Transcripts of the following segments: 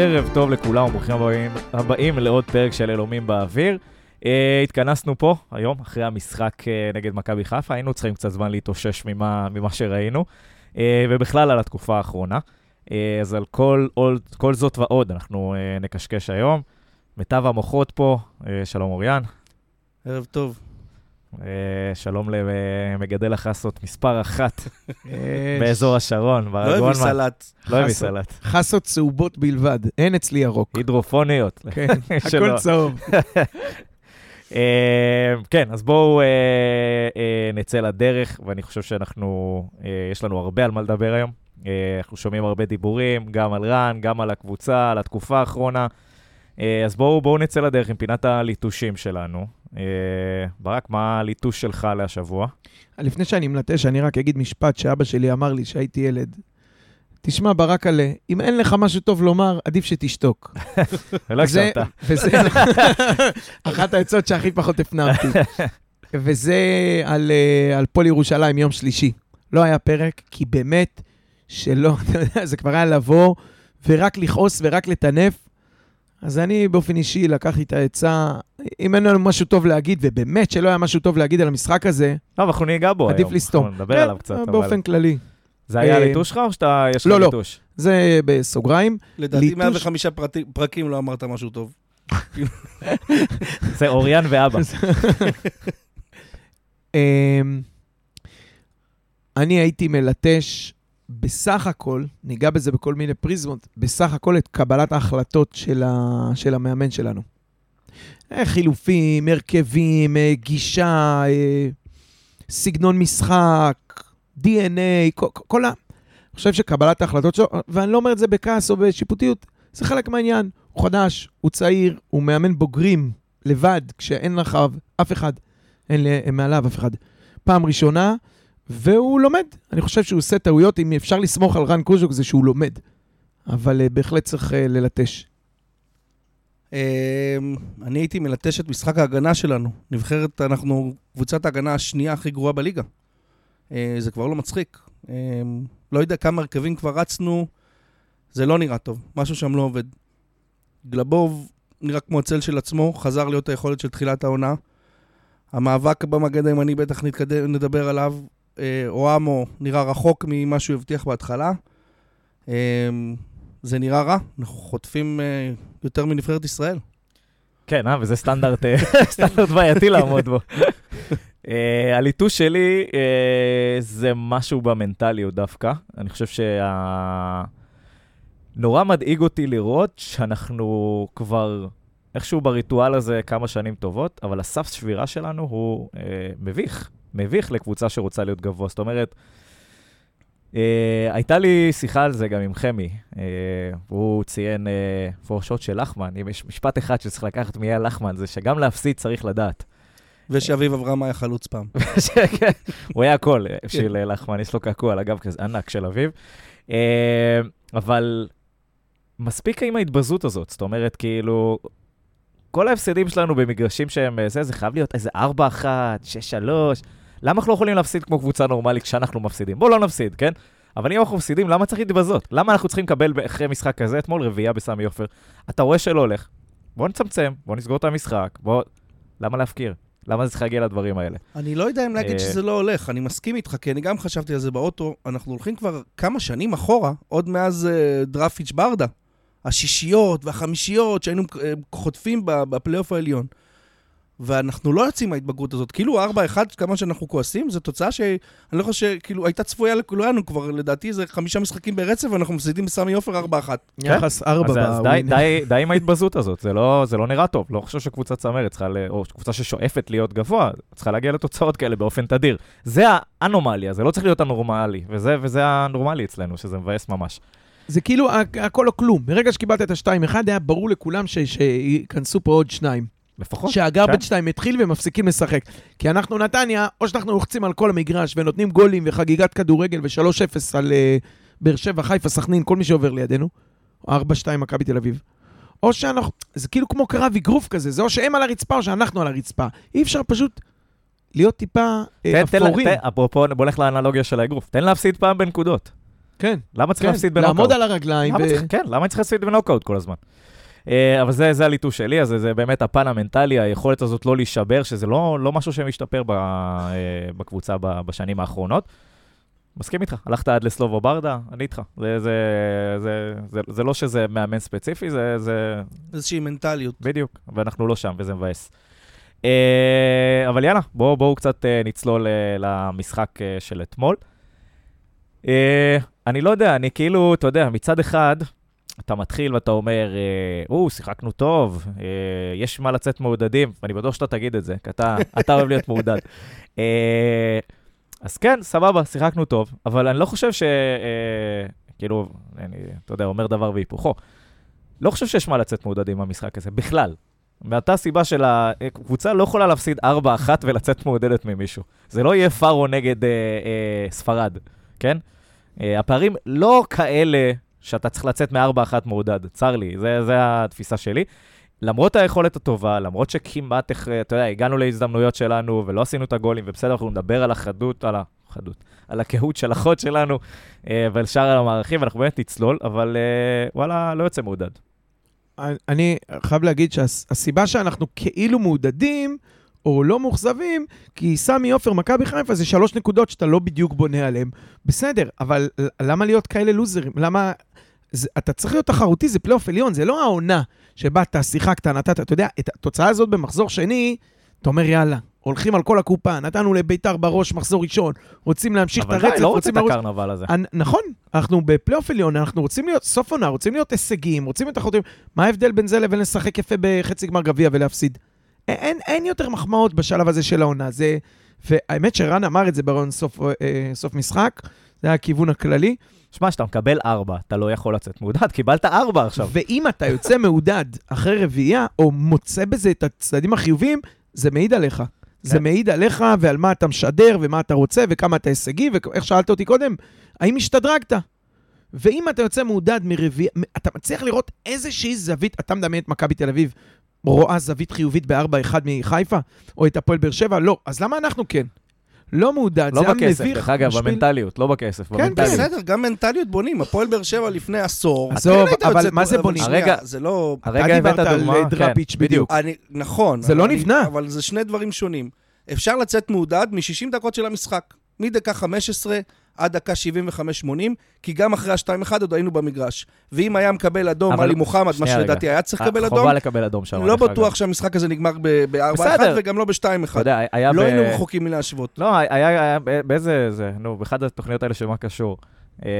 ערב טוב לכולם וברוכים הבאים, הבאים לעוד פרק של אלומים באוויר. Uh, התכנסנו פה היום אחרי המשחק uh, נגד מכבי חיפה, היינו צריכים קצת זמן להתאושש ממה, ממה שראינו, uh, ובכלל על התקופה האחרונה. Uh, אז על כל, all, כל זאת ועוד אנחנו uh, נקשקש היום. מיטב המוחות פה, uh, שלום אוריאן. ערב טוב. Uh, שלום למגדל החסות מספר אחת באזור השרון, לא הביא סלט. לא הביא סלט. חסות צהובות בלבד, אין אצלי ירוק. הידרופוניות. כן, הכל צהוב. אה, כן, אז בואו נצא לדרך, ואני חושב שאנחנו, יש לנו הרבה על מה לדבר היום. אנחנו שומעים הרבה דיבורים, גם על רן, גם על הקבוצה, על התקופה האחרונה. אז בואו בוא נצא לדרך עם פינת הליטושים שלנו. Uh, ברק, מה הליטוש שלך להשבוע? לפני שאני מלטש, אני רק אגיד משפט שאבא שלי אמר לי כשהייתי ילד. תשמע, ברק עלה, אם אין לך משהו טוב לומר, עדיף שתשתוק. ולא הקשבת. וזה אחת העצות שהכי פחות הפנמתי. וזה על, על פועל ירושלים, יום שלישי. לא היה פרק, כי באמת שלא, אתה יודע, זה כבר היה לבוא ורק לכעוס ורק לטנף. אז אני באופן אישי לקחתי את העצה, אם אין לנו משהו טוב להגיד, ובאמת שלא היה משהו טוב להגיד על המשחק הזה, טוב, אנחנו ניגע בו היום. עדיף לסתום. אנחנו נדבר עליו קצת, אבל... באופן כללי. זה היה אה, ליטוש שלך או שאתה, יש לך לא, לא. ליטוש? זה בסוגריים. לדעתי ליטוש- 105 פרטי- פרקים לא אמרת משהו טוב. זה אוריאן ואבא. אמ, אני הייתי מלטש בסך הכל, ניגע בזה בכל מיני פריזמות, בסך הכל את קבלת ההחלטות של, ה, של המאמן שלנו. אה, חילופים, הרכבים, אה, גישה, אה, סגנון משחק, DNA, כל, ה... אני חושב שקבלת ההחלטות שלו, ואני לא אומר את זה בכעס או בשיפוטיות, זה חלק מהעניין. הוא חדש, הוא צעיר, הוא מאמן בוגרים, לבד, כשאין לך אף אחד, אין לי- מעליו אף אחד. פעם ראשונה, והוא לומד. אני חושב שהוא עושה טעויות, אם אפשר לסמוך על רן קוז'וק זה שהוא לומד. אבל uh, בהחלט צריך uh, ללטש. אמ, אני הייתי מלטש את משחק ההגנה שלנו. נבחרת, אנחנו קבוצת ההגנה השנייה הכי גרועה בליגה. אה, זה כבר לא מצחיק. אמ, לא יודע כמה הרכבים כבר רצנו, זה לא נראה טוב. משהו שם לא עובד. גלבוב נראה כמו הצל של עצמו, חזר להיות היכולת של תחילת העונה. המאבק במגן הימני בטח נתקדם, נדבר עליו. אה, אואמו נראה רחוק ממה שהוא הבטיח בהתחלה. אמ, זה נראה רע, אנחנו חוטפים אה, יותר מנבחרת ישראל. כן, אה, וזה סטנדרט, אה, סטנדרט בעייתי לעמוד בו. אה, הליטוש שלי אה, זה משהו במנטליות דווקא. אני חושב שה... נורא מדאיג אותי לראות שאנחנו כבר איכשהו בריטואל הזה כמה שנים טובות, אבל הסף שבירה שלנו הוא אה, מביך. מביך לקבוצה שרוצה להיות גבוה. זאת אומרת, אה, הייתה לי שיחה על זה גם עם חמי. אה, הוא ציין אה, פורשות של לחמן. אם יש משפט אחד שצריך לקחת מאייל לחמן, זה שגם להפסיד צריך לדעת. ושאביב אברהם היה חלוץ פעם. הוא היה הכל בשביל אה, לחמן, יש לו קעקוע על הגב כזה ענק של אביב. אה, אבל מספיק עם ההתבזות הזאת, זאת אומרת, כאילו, כל ההפסדים שלנו במגרשים שהם אה, זה, זה חייב להיות איזה 4-1, 6-3. למה אנחנו לא יכולים להפסיד כמו קבוצה נורמלית כשאנחנו מפסידים? בואו לא נפסיד, כן? אבל אם אנחנו מפסידים, למה צריך להתבזות? למה אנחנו צריכים לקבל אחרי משחק כזה, אתמול רביעייה בסמי עופר? אתה רואה שלא הולך, בוא נצמצם, בוא נסגור את המשחק, בוא... למה להפקיר? למה זה צריך להגיע לדברים האלה? אני לא יודע אם להגיד אה. שזה לא הולך, אני מסכים איתך, כי אני גם חשבתי על זה באוטו. אנחנו הולכים כבר כמה שנים אחורה, עוד מאז אה, דרפיץ' ברדה. השישיות והחמישיות שהיינו אה, חוטפים בפלייאוף העליון. ואנחנו לא יוצאים מההתבגרות הזאת. כאילו 4-1, כמה שאנחנו כועסים, זו תוצאה שאני לא חושב שכאילו הייתה צפויה לכולנו כבר, לדעתי זה חמישה משחקים ברצף, ואנחנו מפסידים בסמי עופר 4-1. יחס ארבע אז, אז די, בווינר. די, די עם ההתבזות הזאת, זה לא, זה לא נראה טוב. לא חושב שקבוצה צמרת צריכה, ל... או קבוצה ששואפת להיות גבוה, צריכה להגיע לתוצאות כאלה באופן תדיר. זה האנומליה, זה לא צריך להיות הנורמלי, וזה, וזה הנורמלי אצלנו, שזה מבאס ממש. זה כאילו הכל או כלום. מרגע שקיבלת את השתיים אחד, היה ברור לכולם ש- שייכנסו פה עוד שניים. לפחות. שהגרבג' 2 התחיל ומפסיקים לשחק. כי אנחנו נתניה, או שאנחנו לוחצים על כל המגרש ונותנים גולים וחגיגת כדורגל ו-3-0 על uh, באר שבע, חיפה, סכנין, כל מי שעובר לידינו, או 4-2 מכבי תל אביב. או שאנחנו, זה כאילו כמו קרב אגרוף כזה, זה או שהם על הרצפה או שאנחנו על הרצפה. אי אפשר פשוט להיות טיפה אה, אפורים. אפרופו, בוא נלך לאנלוגיה של האגרוף. תן להפסיד פעם בנקודות. כן, למה צריך כן, להפסיד בנוקאוט? לעמוד על הרגליים. למה ו- צריך, כן, למה צריך להפסיד בנוקאוט כל הזמן? אה, אבל זה, זה הליטוש שלי, אז זה, זה באמת הפן המנטלי, היכולת הזאת לא להישבר, שזה לא, לא משהו שמשתפר ב, אה, בקבוצה בשנים האחרונות. מסכים איתך, הלכת עד לסלובו ברדה, אני איתך. זה, זה, זה, זה, זה לא שזה מאמן ספציפי, זה, זה איזושהי מנטליות. בדיוק, ואנחנו לא שם, וזה מבאס. אה, אבל יאללה, בואו בוא קצת נצלול למשחק של אתמול. אני לא יודע, אני כאילו, אתה יודע, מצד אחד, אתה מתחיל ואתה אומר, אה, או, שיחקנו טוב, אה, יש מה לצאת מעודדים, ואני בטוח שאתה תגיד את זה, כי אתה, אתה אוהב להיות מעודד. אה, אז כן, סבבה, שיחקנו טוב, אבל אני לא חושב ש... כאילו, אני, אתה יודע, אומר דבר והיפוכו. לא חושב שיש מה לצאת מעודדים מהמשחק הזה, בכלל. מאותה סיבה של הקבוצה לא יכולה להפסיד 4-1 ולצאת מעודדת ממישהו. זה לא יהיה פארו נגד אה, אה, ספרד, כן? אה, הפערים לא כאלה שאתה צריך לצאת מ-4-1 מעודד, צר לי, זה, זה התפיסה שלי. למרות היכולת הטובה, למרות שכמעט, אתה יודע, הגענו להזדמנויות שלנו ולא עשינו את הגולים, ובסדר, אנחנו נדבר על החדות, על החדות, על הקהות של החוד שלנו אה, ועל שאר המערכים, ואנחנו באמת נצלול, אבל אה, וואלה, לא יוצא מעודד. אני חייב להגיד שהסיבה שאנחנו כאילו מעודדים, או לא מאוכזבים, כי סמי עופר, מכבי חיפה, זה שלוש נקודות שאתה לא בדיוק בונה עליהן. בסדר, אבל למה להיות כאלה לוזרים? למה... זה, אתה צריך להיות תחרותי, זה פלייאוף עליון, זה לא העונה שבאת, שיחקת, נתת, אתה יודע, את התוצאה הזאת במחזור שני, אתה אומר, יאללה, הולכים על כל הקופה, נתנו לביתר בראש מחזור ראשון, רוצים להמשיך את הרצף, אבל די, לא רוצים את הקרנבל הזה. אני, נכון, אנחנו בפלייאוף עליון, אנחנו רוצים להיות סוף עונה, רוצים להיות הישגים, רוצים להיות תחרותיים. מה ההבדל בין זה לבין לשחק יפה בחצי גמר גביע ולהפסיד? אין, אין יותר מחמאות בשלב הזה של העונה. זה, והאמת שרן אמר את זה ברעיון סוף, אה, סוף משחק, זה היה הכיוון הכללי. שמע, כשאתה מקבל ארבע, אתה לא יכול לצאת מעודד, קיבלת ארבע עכשיו. ואם אתה יוצא מעודד אחרי רביעייה, או מוצא בזה את הצדדים החיוביים, זה מעיד עליך. זה כן. מעיד עליך ועל מה אתה משדר ומה אתה רוצה וכמה אתה הישגי, ואיך שאלת אותי קודם, האם השתדרגת? ואם אתה יוצא מעודד מרביעייה, אתה מצליח לראות איזושהי זווית, אתה מדמיין את מכבי תל אביב, רואה זווית חיובית ב-4-1 מחיפה, או את הפועל באר שבע? לא. אז למה אנחנו כן? לא מעודד, לא זה היה בכסף, מביך. דרך אגב, משפיל. במנטליות, לא בכסף, כן, במנטליות. בסדר, גם מנטליות בונים. הפועל באר שבע לפני עשור. עזוב, כן אבל מה זה בונים? הרגע- זה לא... הרגע אתה הבאת דיברת על דוגמה, דראפיץ' כן, בדיוק. אני, נכון. זה לא נבנה. אני, אבל זה שני דברים שונים. אפשר לצאת מעודד מ-60 דקות של המשחק. מדקה 15 עד דקה 75-80, כי גם אחרי ה-2-1 עוד היינו במגרש. ואם היה מקבל אדום, עלי מוחמד, מה. שלדעתי היה צריך לקבל אדום, חובה לקבל אדום שם. לא. בטוח שהמשחק הזה נגמר ב-4-1 בסדר. וגם לא ב-2-1. אתה יודע, היה לא. היינו רחוקים מלהשוות. לא, היה, באיזה, זה, נו, באחד התוכניות האלה שמה קשור. אה,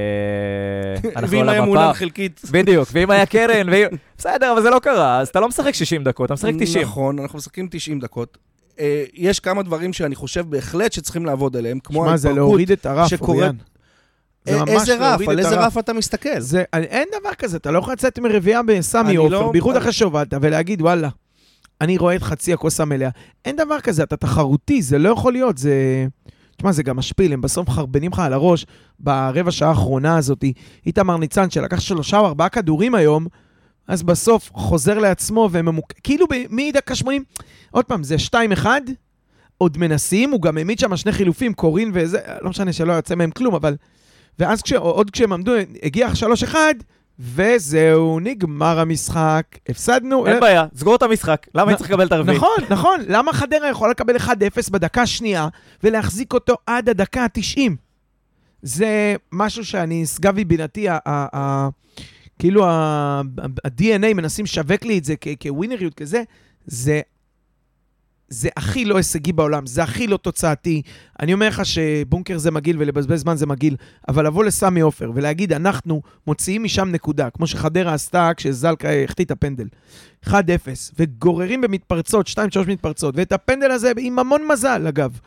ואם היה. מעונן חלקית. בדיוק, ואם היה קרן. בסדר, אבל זה לא קרה, אז אתה לא משחק 60 דקות, אתה משחק 90. נכון, אנחנו משחקים 90 דקות. אה, יש כמה דברים שאני חושב בהחלט שצריכים לעבוד עליהם, כמו שמע, זה ההתפרקות. להוריד את הרף, שקורית- אוריאן. זה אה, איזה רף, על איזה. רף אתה מסתכל? זה, אין דבר כזה, אתה לא יכול לצאת מרביעייה בסמי עופר, לא- בייחוד אחרי שהובלת, ולהגיד, וואלה, אני רואה את חצי הכוס המלאה. אין דבר כזה, אתה תחרותי, זה לא יכול להיות, זה... תשמע, זה גם משפיל, הם בסוף מחרבנים לך על הראש ברבע שעה האחרונה הזאת. איתמר ניצן, שלקח שלושה או ארבעה כדורים היום, אז בסוף חוזר לעצמו וממוק... כאילו ב- מדקה 80, עוד פעם, זה 2-1, עוד מנסים, הוא גם העמיד שם שני חילופים, קורין וזה, לא משנה שלא יוצא מהם כלום, אבל... ואז כש... עוד כשהם עמדו, הגיע 3-1, וזהו, נגמר המשחק, הפסדנו. אין בעיה, סגור את המשחק, למה נ- צריך לקבל את הרביעית? נכון, נכון. למה חדרה יכולה לקבל 1-0 בדקה השנייה ולהחזיק אותו עד הדקה ה-90? זה משהו שאני, נשגב מבינתי, ה- ה- ה- כאילו ה-DNA מנסים לשווק לי את זה כווינריות כזה, זה... זה הכי לא הישגי בעולם, זה הכי לא תוצאתי. אני אומר לך שבונקר זה מגעיל ולבזבז זמן זה מגעיל, אבל לבוא לסמי עופר ולהגיד, אנחנו מוציאים משם נקודה, כמו שחדרה עשתה כשזלקה החטיא את הפנדל. 1-0, וגוררים במתפרצות, 2-3 מתפרצות, ואת הפנדל הזה עם המון מזל, אגב.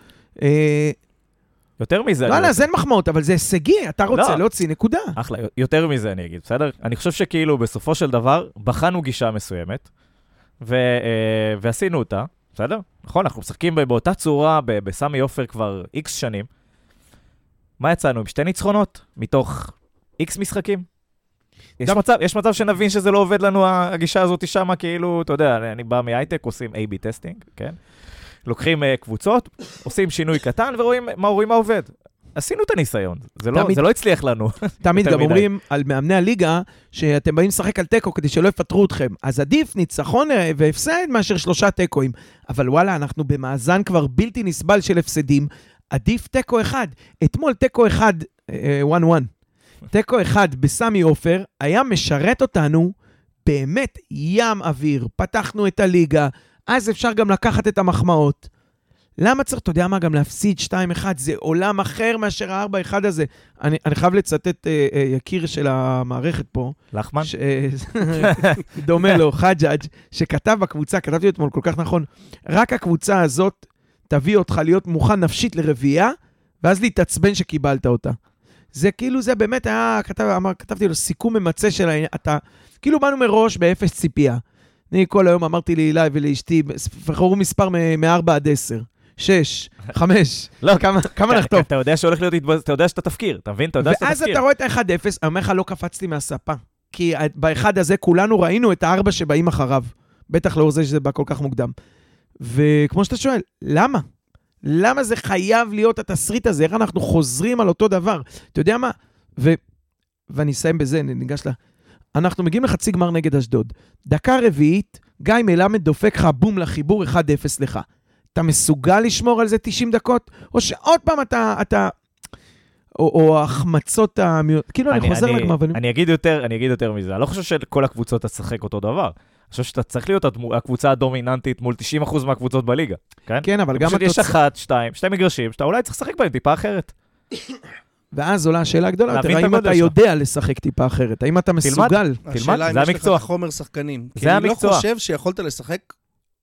יותר מזה, לא, לא, אז אין מחמאות, אבל זה הישגי, אתה רוצה לא. להוציא נקודה. אחלה, יותר מזה אני אגיד, בסדר? אני חושב שכאילו בסופו של דבר בחנו גישה מסוימת, אה, ועשינו אותה, בסדר? נכון, אנחנו משחקים באותה צורה בסמי עופר כבר X שנים. מה יצאנו? עם שתי ניצחונות מתוך X משחקים? יש מצב, יש מצב שנבין שזה לא עובד לנו, הגישה הזאת שמה, כאילו, אתה יודע, אני בא מהייטק, עושים A-B testing, כן? לוקחים uh, קבוצות, עושים שינוי קטן ורואים מה, עובד. עשינו את הניסיון, זה לא, תמיד- זה לא הצליח לנו. תמיד גם. אומרים על מאמני הליגה, שאתם באים לשחק על תיקו כדי שלא יפטרו אתכם. אז עדיף ניצחון אה, והפסד מאשר שלושה תיקואים. אבל וואלה, אנחנו במאזן כבר בלתי נסבל של הפסדים. עדיף תיקו אחד. אתמול תיקו אחד, 1-1. תיקו אחד בסמי עופר היה משרת אותנו באמת ים אוויר. פתחנו את הליגה, אז אפשר גם לקחת את המחמאות. למה צריך, אתה יודע מה, גם להפסיד 2-1? זה עולם אחר מאשר ה-4-1 הזה. אני, אני חייב לצטט אה, אה, יקיר של המערכת פה, לחמן? ש... דומה לו, חג'אג', שכתב בקבוצה, כתבתי אתמול כל כך נכון, רק הקבוצה הזאת תביא אותך להיות מוכן נפשית לרביעייה, ואז להתעצבן שקיבלת אותה. זה כאילו, זה באמת היה, כתב, אמר, כתבתי לו סיכום ממצה של העניין, אתה, כאילו באנו מראש באפס ציפייה. אני כל היום אמרתי להילה ולאשתי, בחרו מספר מ-4 עד 10. 6, 5, לא, כמה, כמה נחטוף? אתה יודע שהולך להיות, אתה יודע שאתה תפקיר, אתה מבין? אתה יודע שאתה ואז תפקיר. אתה רואה את ה-1-0, אני אומר לך, לא קפצתי מהספה. כי באחד הזה כולנו ראינו את הארבע שבאים אחריו. בטח לאור זה שזה בא כל כך מוקדם. וכמו שאתה שואל, למה? למה זה חייב להיות התסריט הזה? איך אנחנו חוזרים על אותו דבר? אתה יודע מה? ו... ואני אסיים בזה, ניגש ל... אנחנו מגיעים לחצי גמר נגד אשדוד. דקה רביעית, גיא מלמד דופק לך בום לחיבור 1-0 לך. אתה מסוגל לשמור על זה 90 דקות? או שעוד פעם אתה... אתה... או, או ההחמצות המיוחדות, כאילו אני, חוזר לגמר, ואני... אני אגיד יותר, אני אגיד יותר מזה. אני לא חושב שכל הקבוצות תשחק אותו דבר. אני חושב שאתה צריך להיות הדמו- הקבוצה הדומיננטית מול 90% מהקבוצות בליגה, כן? כן, אבל גם פשוט יש. אחת, שתיים, שתי מגרשים, שאתה אולי צריך לשחק בהם טיפה אחרת. ואז עולה השאלה הגדולה יותר, האם אתה. יודע לשחק טיפה אחרת? האם אתה מסוגל? השאלה אם זה יש המקצוע. לך חומר שחקנים. זה כי אני לא המקצוע. חושב שיכולת לשחק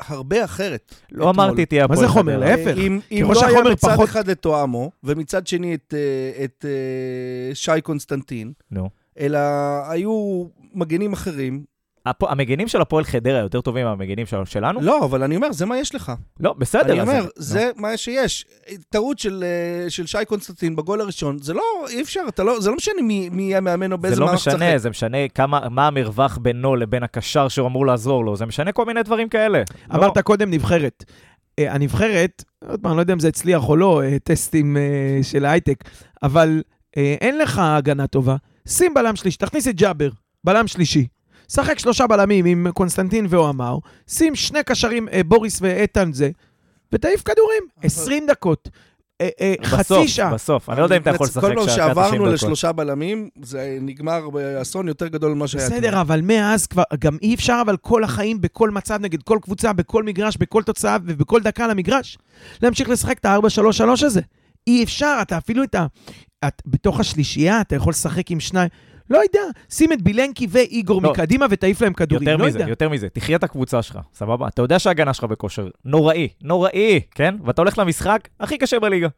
הרבה אחרת. לא אתמול. אמרתי תהיה מה הפועל זה חומר? להפך. אם, אם לא היה מצד פחות- אחד את תואמו, ומצד שני את, אה, את אה, שי קונסטנטין. אלא היו מגנים אחרים. הפו- המגנים של הפועל חדרה יותר טובים מהמגנים של- שלנו? לא, אבל אני אומר, זה מה יש לך. לא, בסדר. אני אומר, נו. זה מה שיש. טעות של, אה, של שי קונסטנטין בגול הראשון, זה לא, אי אפשר, לא, זה לא משנה מי, מי יהיה מאמן או באיזה זה לא. משנה, זה משנה כמה, מה המרווח בינו לבין הקשר שהוא אמור לעזור לו, זה משנה כל מיני דברים כאלה. אמרת לא, קודם נבחרת. אה, הנבחרת, עוד פעם, אני לא יודע אם זה הצליח או לא, אה, טסטים של ההייטק, אבל אין לך הגנה טובה. שים בלם שלישי, תכניס את ג'אבר, בלם שלישי. שחק שלושה בלמים עם קונסטנטין ואוהמר, שים שני קשרים, אה, בוריס ואיתן זה, ותעיף כדורים. 20 דקות. אה, אה, בסוף, חצי שעה. בסוף, אני לא יודע אם אתה יכול לשחק כל פעם שעה, שעברנו 90 דקות. לשלושה בלמים, זה נגמר באסון יותר גדול ממה שהיה. בסדר, אבל מאז כבר, גם אי אפשר אבל כל החיים, בכל מצב, נגד כל קבוצה, בכל מגרש, בכל תוצאה ובכל דקה על המגרש, להמשיך לשחק את ה-4-3-3 הזה. אי אפשר, אתה אפילו את ה... את, בתוך השלישייה, אתה יכול לשחק עם שניים. לא יודע, שים את בילנקי ואיגור לא. מקדימה ותעיף להם כדורים, יותר לא מזה, יודע. יותר מזה, תחיה את הקבוצה שלך, סבבה? אתה יודע שההגנה שלך בכושר נוראי, נוראי, כן? ואתה הולך למשחק הכי קשה בליגה.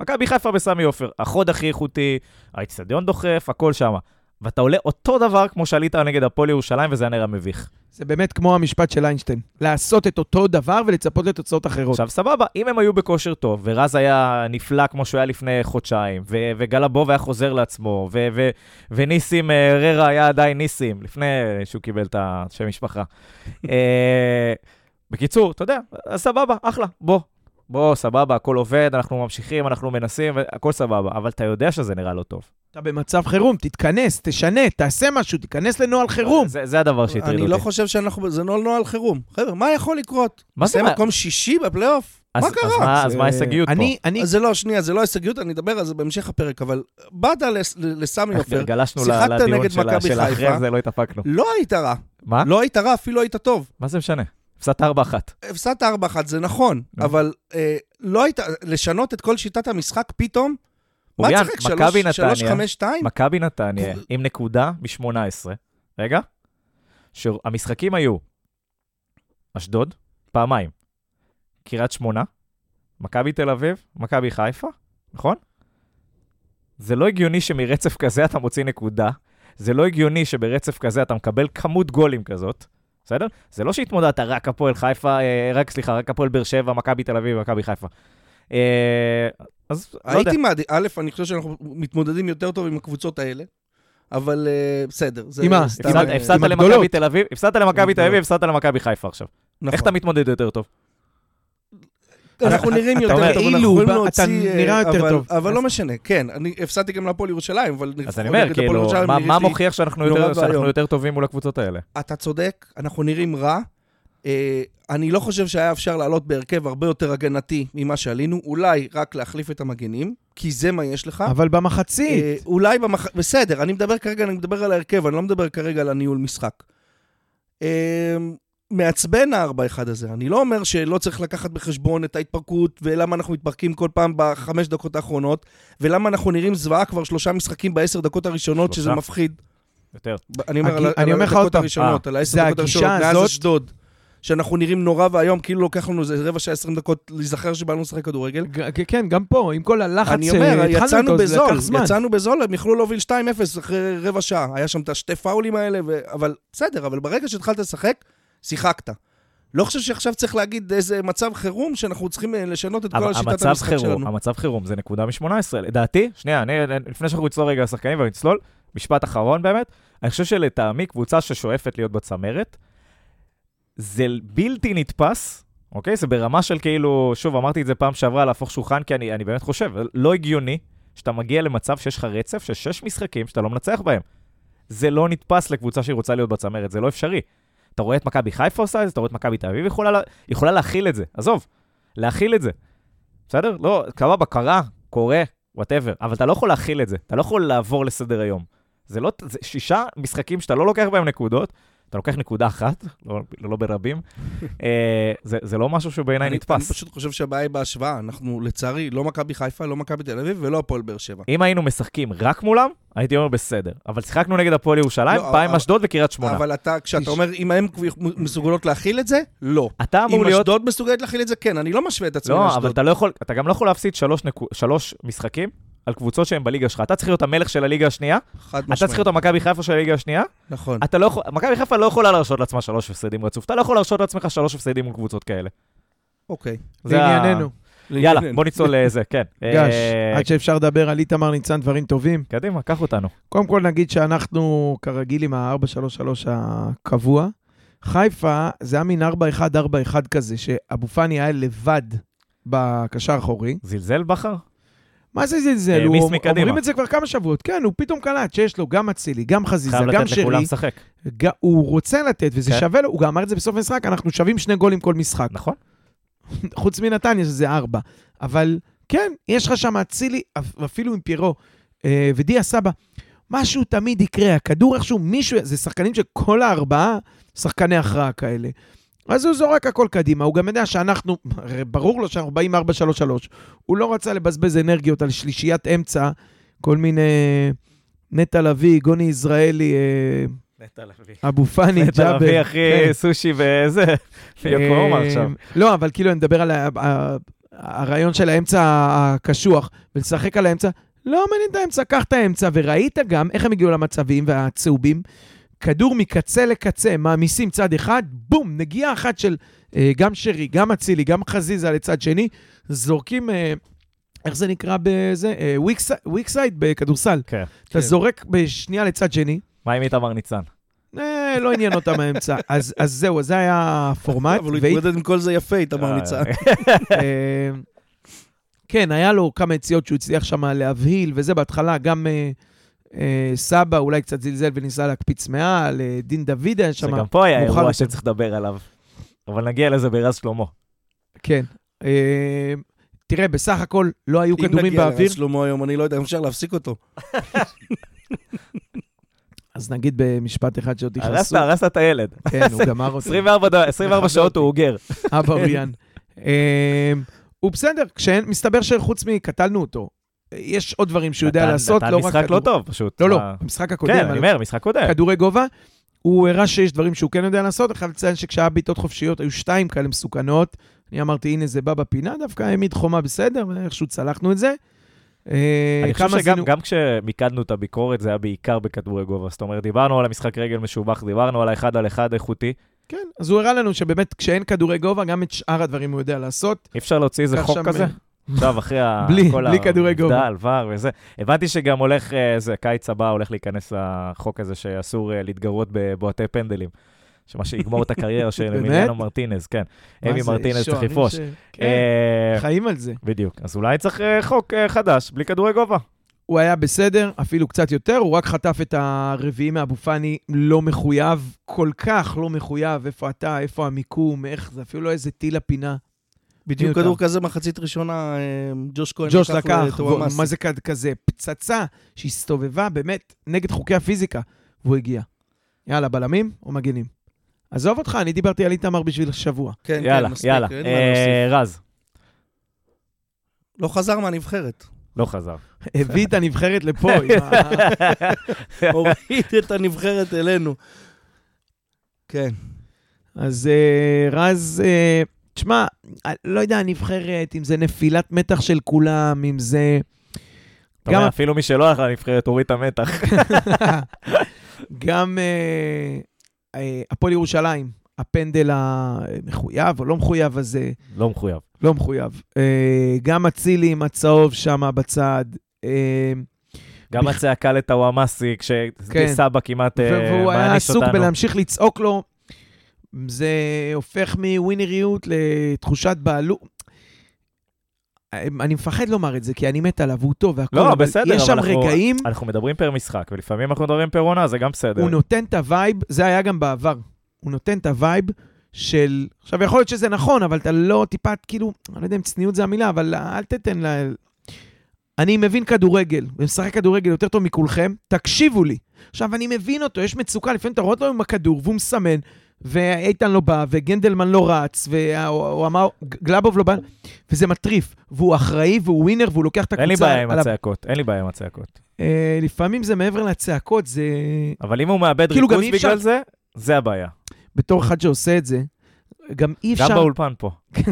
מכבי חיפה בסמי עופר, החוד הכי איכותי, האיצטדיון דוחף, הכל שמה. ואתה עולה אותו דבר כמו שעלית נגד הפועל ירושלים, וזה היה נראה מביך. זה באמת כמו המשפט של איינשטיין, לעשות את אותו דבר ולצפות לתוצאות אחרות. עכשיו, סבבה, אם הם היו בכושר טוב, ורז היה נפלא כמו שהוא היה לפני חודשיים, ו- וגלבוב היה חוזר לעצמו, ו- ו- וניסים אה, ררה היה עדיין ניסים, לפני שהוא קיבל את השם משפחה. אה, בקיצור, אתה יודע, סבבה, אחלה, בוא. בוא, סבבה, הכל עובד, אנחנו ממשיכים, אנחנו מנסים, הכל סבבה, אבל אתה יודע שזה נראה לא טוב. אתה במצב חירום, תתכנס, תשנה, תעשה משהו, תיכנס לנוהל חירום. זה, זה הדבר שהטריד אותי. אני לא חושב שאנחנו, זה נוהל נוהל חירום. חבר'ה, מה יכול לקרות? מה זה מה? מקום שישי בפלייאוף? אז, מה קרה? אז מה, אז זה- מה ההישגיות פה? אני, אני, אז זה לא, שנייה, זה לא הישגיות, אני אדבר על זה בהמשך הפרק, אבל באת לס- לסמי עופר, שיחקת נגד מכבי של חיפה. זה, לא התאפקנו. לא היית רע. מה? לא היית רע, אפילו היית טוב. מה זה משנה? הפסדת 4-1. הפסדת 4-1, זה נכון, נו. אבל אה, לא היית, לשנות את כל שיטת המשחק פתאום? מה אוריאן, תשחק? מכבי שלוש- שלוש, נתניה? מכבי נתניה עם נקודה מ-18, רגע, שהמשחקים היו אשדוד, פעמיים, קריית שמונה, מכבי תל אביב, מכבי חיפה, נכון? זה לא הגיוני שמרצף כזה אתה מוציא נקודה, זה לא הגיוני שברצף כזה אתה מקבל כמות גולים כזאת, בסדר? זה לא שהתמודדת רק הפועל חיפה, אה, רק, סליחה, רק הפועל באר שבע, מכבי תל אביב ומכבי חיפה. אה, אז לא יודע. הייתי מעדיף, א', אני חושב שאנחנו מתמודדים יותר טוב עם הקבוצות האלה, אבל אה, בסדר. עם מה? הפסדת- למכבי. תל אביב, הפסדת למכבי תל אביב. הפסדת למכבי חיפה עכשיו. נכון. איך אתה מתמודד יותר טוב? אנחנו נראים אתה יותר אומר, טוב, אנחנו כאילו, יכולים אתה להוציא... אה, נראה יותר טוב. אבל לא משנה, כן, אני הפסדתי גם להפועל ירושלים, אבל... אז אני אומר, כאילו, מה- מוכיח שאנחנו יותר- טובים מול הקבוצות האלה? אתה צודק, אנחנו נראים רע. אה, אני לא חושב שהיה אפשר לעלות בהרכב הרבה יותר הגנתי ממה שעלינו, אולי רק להחליף את המגנים, כי זה מה יש לך. אבל במחצית. אה, אולי במח... בסדר, אני מדבר כרגע, אני מדבר על ההרכב, אני לא מדבר כרגע על הניהול משחק. אה, מעצבן ה-4-1 הזה. אני לא אומר שלא צריך לקחת בחשבון את ההתפרקות, ולמה אנחנו מתפרקים כל פעם בחמש דקות האחרונות, ולמה אנחנו נראים זוועה כבר שלושה משחקים בעשר דקות הראשונות, שזה שלושה. מפחיד. יותר. אני אומר על, אני על אומר לך עוד הדקות פעם, הראשונות, אה, על העשר זה דקות הראשונות, מאז הזאת- אשדוד, שאנחנו נראים נורא ואיום, כאילו לוקח לנו איזה רבע שעה, עשרים דקות להיזכר שבאנו לשחק כדורגל. כן, גם פה, עם כל הלחץ אני אומר, שהתחלנו יצאנו בזול, לקח זמן. יצאנו בזול, הם יכלו להוביל 2-0 אחרי רבע שעה. היה שם את השתי פאולים האלה. אבל בסדר, אבל ברגע שהתחלת לשחק, שיחקת. לא חושב שעכשיו צריך להגיד איזה מצב חירום, שאנחנו צריכים אה, לשנות את כל השיטת המשחק חירום, שלנו. המצב חירום זה נקודה מ-18. לדעתי, שנייה, אני- לפני שאנחנו נצלול רגע לשחקנים ונצלול, משפט אחרון באמת, אני חושב שלטעמי קבוצה ששואפת להיות בצמרת, זה בלתי נתפס, אוקיי? זה ברמה של כאילו, שוב, אמרתי את זה פעם שעברה, להפוך שולחן, כי אני, אני באמת חושב, לא הגיוני שאתה מגיע למצב שיש לך רצף של שש משחקים שאתה לא מנצח בהם. זה לא נתפס לקבוצה שהיא רוצה להיות בצמרת, זה לא אפשרי. אתה רואה את מכבי חיפה עושה את זה, אתה רואה את מכבי תל אביב יכולה, לה- יכולה להכיל את זה, עזוב, להכיל את זה. בסדר? לא, קרה בקרה, קורה, whatever, אבל אתה לא יכול להכיל את זה, אתה לא יכול לעבור לסדר היום. זה לא, זה שישה משחקים שאתה לא לוקח בהם נקודות, אתה לוקח נקודה אחת, לא, לא ברבים, אה, זה, זה לא משהו שבעיניי אני, אני נתפס. פשוט חושב שהבעיה היא בהשוואה. אנחנו, לצערי, לא מכבי חיפה, לא מכבי תל אביב ולא הפועל באר שבע. אם היינו משחקים רק מולם, הייתי אומר בסדר. אבל שיחקנו נגד הפועל ירושלים, לא, פעם עם אבל- אשדוד וקריית שמונה. אבל אתה, כשאתה. אומר, אם הם מסוגלות להכיל את זה, לא. אתה אמור אם להיות... אשדוד מסוגלת להכיל את זה, כן. אני לא משווה את עצמי לא, אבל לאשדוד. אתה לא יכול, אתה גם לא יכול להפסיד שלוש, נקו, שלוש משחקים על קבוצות שהן בליגה שלך. אתה צריך להיות המלך של הליגה השנייה, חד אתה צריך משמעית. להיות המכבי חיפה של הליגה השנייה, נכון. אתה לא יכול, מכבי חיפה לא יכולה להרשות לעצמה שלוש הפסדים רצוף. אתה לא יכול להרשות לעצמך שלוש הפסדים מול קבוצות כאלה. אוקיי. זה ה- לענייננו. יאללה, בוא נצלול לזה, כן. גש, אה, עד שאפשר לדבר על איתמר ניצן דברים טובים. קדימה, קח אותנו. קודם כל נגיד שאנחנו, כרגיל עם ה-433 הקבוע, חיפה זה היה מין 4-1-4-1 כזה, שאבו פאני היה לבד בקשר האחורי. זלזל בכר? מה זה זלזל? העמיס הוא-. אומרים את זה כבר כמה שבועות. כן, הוא פתאום קלט שיש לו גם אצילי, גם חזיזה, חייב גם לתת לכולם שרי. לשחק. הוא רוצה לתת, וזה כן. שווה לו, הוא גם אמר את זה בסוף המשחק, אנחנו שווים שני גולים כל משחק. נכון? חוץ מנתניה, שזה ארבע. אבל כן, יש לך שם אצילי, אפ- אפילו עם פירו אה, ודיה סבא. משהו תמיד יקרה, הכדור איכשהו, מישהו, זה שחקנים שכל הארבעה שחקני הכרעה כאלה. אז הוא זורק הכל קדימה, הוא גם יודע שאנחנו, ברור לו שאנחנו באים 4-3-3. הוא לא רצה לבזבז אנרגיות על שלישיית אמצע, כל מיני נטע לביא, גוני יזרעאלי, אה, נטע לביא. אבו פאני, נטע ג'אבר. לביא, אחי, כן. סושי וזה, יוקומה אה, עכשיו. לא, אבל כאילו, אני מדבר על הרעיון של האמצע הקשוח, ולשחק על האמצע. לא מעניין את האמצע, קח את האמצע, וראית גם איך הם הגיעו למצבים והצהובים. כדור מקצה לקצה, מעמיסים צד אחד, בום, נגיעה אחת של אה, גם שרי, גם אצילי, גם חזיזה לצד שני, זורקים, אה, איך זה נקרא בזה? אה, וויקסייד בכדורסל. כן. אתה כן. זורק בשנייה לצד שני, מה עם איתמר ניצן? אה, לא עניין אותם האמצע. אז, אז זהו, זה היה הפורמט. אבל הוא התמודד עם כל זה יפה, איתמר אה, ניצן. כן, היה לו כמה יציאות שהוא הצליח שם להבהיל, וזה בהתחלה, גם אה, סבא אולי קצת זלזל וניסה להקפיץ מעל, אה, דין דוד היה שם, שגם פה היה אירוע יותר. שצריך לדבר עליו. אבל נגיע לזה ברז שלמה. כן. אה, תראה, בסך הכל לא היו אם כדורים נגיע באוויר, לרז שלמה היום, אני לא יודע אם אפשר להפסיק אותו. אז נגיד במשפט אחד שעוד הרסת, תכנסו. הרסת את הילד. כן, הוא גמר אותי. 24 ד- 24 שעות הוא אוגר. אה, הוא בסדר, כשאין, מסתבר שחוץ מקטלנו אותו, יש עוד דברים שהוא יודע לעשות, לא נתן רק משחק לא. טוב, פשוט. לא, לא, במשחק הקודם, כן, אני אומר, משחק קודם. כדורי גובה. הוא הראה שיש דברים שהוא כן יודע לעשות, אני חייב לציין שכשהיה בעיטות חופשיות, היו שתיים כאלה מסוכנות. אני אמרתי, הנה זה בא בפינה, דווקא העמיד חומה בסדר, ואיכשהו צלחנו את זה. אה, אני חושב שגם גם כשמיקדנו את הביקורת, זה היה בעיקר בכדורי גובה. זאת אומרת, דיברנו על המשחק רגל משובח, דיברנו על האחד על אחד איכותי. כן, אז הוא הראה לנו שבאמת כשאין כדורי גובה, גם את שאר הדברים הוא יודע לעשות. אי אפשר להוציא איזה חוק כזה? אה, עכשיו, אחרי ה- בלי- כל בלי כדורי גובה. ור וזה. הבנתי שגם הולך, אה, זה, קיץ הבא הולך להיכנס החוק הזה שאסור אה, להתגרות בבועטי פנדלים. שמה שיגמור את הקריירה של באמת? אמיליאנו מרטינז, כן. אמי מרטינז צריך לפרוש. ש- כן, אה, חיים על זה. בדיוק. אז אולי צריך אה, חוק אה, חדש, בלי כדורי גובה. הוא היה בסדר, אפילו קצת יותר, הוא רק חטף את הרביעי מאבו פאני, לא מחויב, כל כך לא מחויב, איפה אתה, איפה המיקום, איך זה, אפילו לא איזה טיל לפינה. בדיוק. כדור כזה מחצית ראשונה, אה, ג'וש כהן ג'וש לקח, לטוואמאסי. מה זה כ- כזה? פצצה שהסתובבה באמת נגד חוקי הפיזיקה, והוא הגיע. יאללה, בלמים או מגנים? עזוב אותך, אני דיברתי על איתמר בשביל שבוע. כן, כן, יאללה, מספיק, יאללה. אין מה אה, להוסיף. רז, לא חזר מהנבחרת. לא חזר. הביא את הנבחרת לפה. הוריד את הנבחרת אלינו. כן. אז אה, רז, אה, תשמע, לא יודע, הנבחרת, אם זה נפילת מתח של כולם, אם זה... גם- אומר, אפילו מי שלא הלך לנבחרת הוריד את המתח. גם אה, אה, הפועל ירושלים, הפנדל המחויב או לא מחויב הזה, לא מחויב. לא מחויב. אה, גם אצילי עם הצהוב שם בצד. אה, גם בכ- הצעקה לטוואמאסי, כן. כשסבא כמעט אה, ו- והוא היה מעניש עסוק אותנו. בלהמשיך לצעוק לו. זה הופך מ winner יות לתחושת בעלות. אני מפחד לומר את זה, כי אני מת עליו, והוא טוב והכל, לא, אבל בסדר, יש אבל שם אנחנו- רגעים, אנחנו מדברים per משחק, ולפעמים אנחנו מדברים per עונה, זה גם בסדר. הוא נותן את ה vibe, זה היה גם בעבר, הוא נותן את ה vibe של... עכשיו, יכול להיות שזה נכון, אבל אתה לא טיפה, כאילו, אני לא יודע אם צניעות זה המילה, אבל אל תתן ל... אני מבין כדורגל, ומשחק כדורגל יותר טוב מכולכם, תקשיבו לי. עכשיו, אני מבין אותו, יש מצוקה, לפעמים אתה רואה אותו עם הכדור, והוא מסמן, ואיתן לא בא, וגנדלמן לא רץ, והוא אמר, גלאבוב לא בא, וזה מטריף, והוא אחראי, והוא ווינר, והוא לוקח את הקבוצה אין לי בעיה עם. הצעקות, אין לי בעיה עם הצעקות. אה, לפעמים זה מעבר לצעקות, זה... אבל אם הוא מאבד כאילו, גם ריכוז בגלל זה, זה הבעיה. בתור אחד שעושה את זה, גם אי גם אפשר, באולפן פה.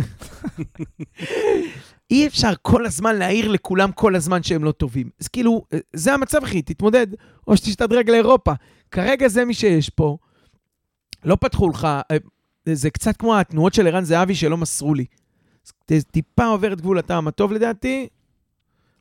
אי אפשר כל הזמן להעיר לכולם כל הזמן שהם לא טובים. אז כאילו, אה, זה המצב, אחי, תתמודד, או שתשתדרג לאירופה. כרגע זה מי שיש פה. לא פתחו לך, אה, זה קצת כמו התנועות של ערן זהבי שלא מסרו לי. ט- טיפה עובר את גבול הטעם הטוב לדעתי,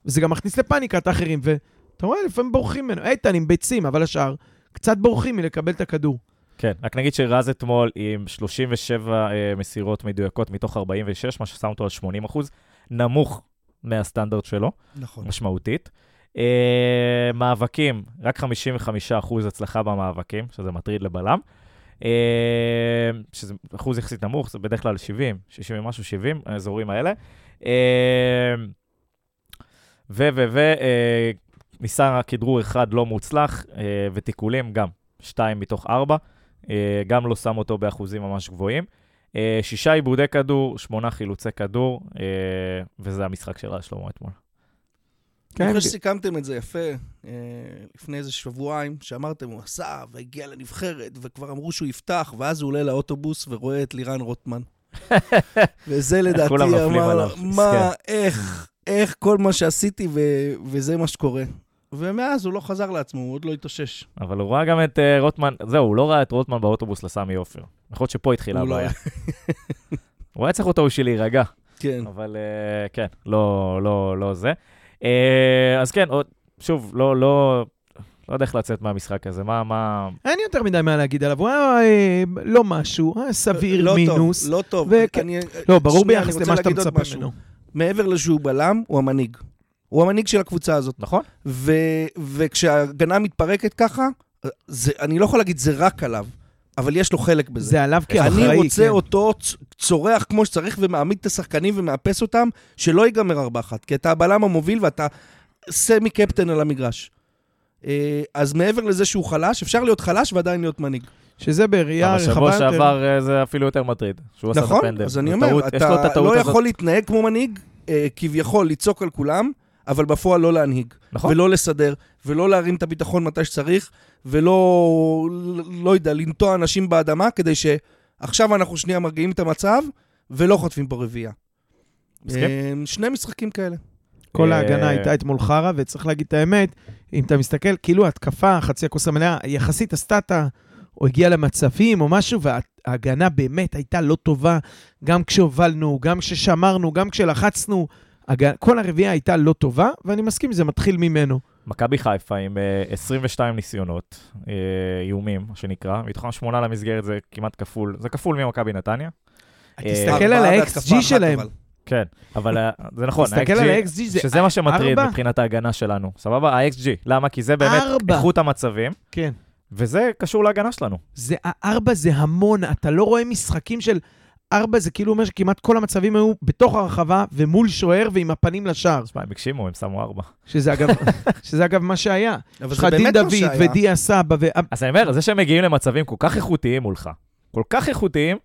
וזה גם מכניס לפאניקה את האחרים, ואתה רואה, לפעמים בורחים ממנו. איתן עם ביצים, אבל השאר קצת בורחים מלקבל את הכדור. כן, רק נגיד שרז אתמול עם 37 אה, מסירות מדויקות מתוך 46, מה ששם אותו על 80 אחוז, נמוך מהסטנדרט שלו, נכון. משמעותית. אה, מאבקים, רק 55 אחוז הצלחה במאבקים, שזה מטריד לבלם. אה, שזה אחוז יחסית נמוך, זה בדרך כלל 70, 60 ומשהו, 70, האזורים האלה. אה, ו, ו, ו, אה, ניסה כדרור אחד לא מוצלח, ותיקולים גם, 2 מתוך 4. אה, גם לא שם אותו באחוזים ממש גבוהים. שישה עיבודי כדור, שמונה חילוצי כדור, וזה המשחק של רז שלמה אתמול. כן, אני חושב שסיכמתם את זה יפה אה, לפני איזה שבועיים, שאמרתם, הוא עשה והגיע לנבחרת, וכבר אמרו שהוא יפתח, ואז הוא עולה לאוטובוס ורואה את לירן רוטמן. וזה לדעתי אמר, מה, איך, איך כל מה שעשיתי, ו- וזה מה שקורה. ומאז הוא לא חזר לעצמו, הוא עוד לא התאושש. אבל הוא ראה גם את אה, רוטמן, זהו, הוא לא ראה את רוטמן באוטובוס לסמי עופר. יכול להיות שפה התחילה לא- הבעיה. הוא היה צריך אותו בשביל להירגע, כן. אבל אה, כן, לא, לא, לא זה. אה, אז כן, שוב, לא, לא, לא יודע איך לצאת מהמשחק הזה. מה, מה... אין יותר מדי מה להגיד עליו, הוא היה אה, לא משהו, היה סביר, לא מינוס. טוב, לא טוב. וכן. אני- לא, ברור ביחס למה שאתה מצפה. ממנו. מעבר לזה שהוא בלם, הוא המנהיג. הוא המנהיג של הקבוצה הזאת. נכון? ו, וכשההגנה מתפרקת ככה, זה, אני לא יכול להגיד זה רק עליו, אבל יש לו חלק בזה. זה עליו כאחראי, אני רוצה כן. אותו צורח כמו שצריך ומעמיד את השחקנים ומאפס אותם, שלא ייגמר 4-1, כי אתה הבלם המוביל ואתה סמי קפטן על המגרש. אה, אז מעבר לזה שהוא חלש, אפשר להיות חלש ועדיין להיות מנהיג. שזה בראייה אבל רחבה שבוע יותר. שעבר אה, זה אפילו יותר מטריד, שהוא עשה את נכון? הפנדל. אז אני אומר, אתה לא הזאת. יכול להתנהג כמו מנהיג, אה, כביכול לצעוק על כולם, אבל בפועל לא להנהיג. נכון. ולא לסדר, ולא להרים את הביטחון מתי שצריך, ולא, לא יודע, לנטוע אנשים באדמה, כדי שעכשיו אנחנו שנייה מרגיעים את המצב, ולא חוטפים פה רביעייה. אה, שני משחקים כאלה. כל אה, ההגנה הייתה אתמול חרא, וצריך להגיד את האמת, אם אתה מסתכל, כאילו התקפה, חצי הכוס המלאה, יחסית הסטטה, או הגיעה למצבים או משהו, וההגנה באמת הייתה לא טובה, גם כשהובלנו, גם כששמרנו, גם כשלחצנו, הג... כל הרביעייה הייתה לא טובה, ואני מסכים, זה מתחיל ממנו. מכבי חיפה עם אה, 22 ניסיונות, אה, איומים, מה שנקרא, מתוכם שמונה למסגרת זה כמעט כפול, זה כפול ממכבי נתניה. אה, תסתכל על ה-XG שלהם. כן, אבל אה, זה נכון, תסתכל על ה-XG, זה שזה מה שמטריד ארבע? מבחינת ההגנה שלנו, סבבה? ה-XG, למה? כי זה באמת ארבע. איכות המצבים, כן. וזה קשור להגנה שלנו. זה, הארבע זה המון, אתה לא רואה משחקים של... ארבע זה כאילו אומר שכמעט כל המצבים היו בתוך הרחבה ומול שוער ועם הפנים לשער. תשמע, הם הגשימו, הם שמו ארבע. שזה אגב, שזה אגב מה שהיה. אבל זה באמת מה דוד שהיה. ודיה סבא ו... אז אני אומר, זה שהם מגיעים למצבים כל כך איכותיים מולך, כל כך איכותיים,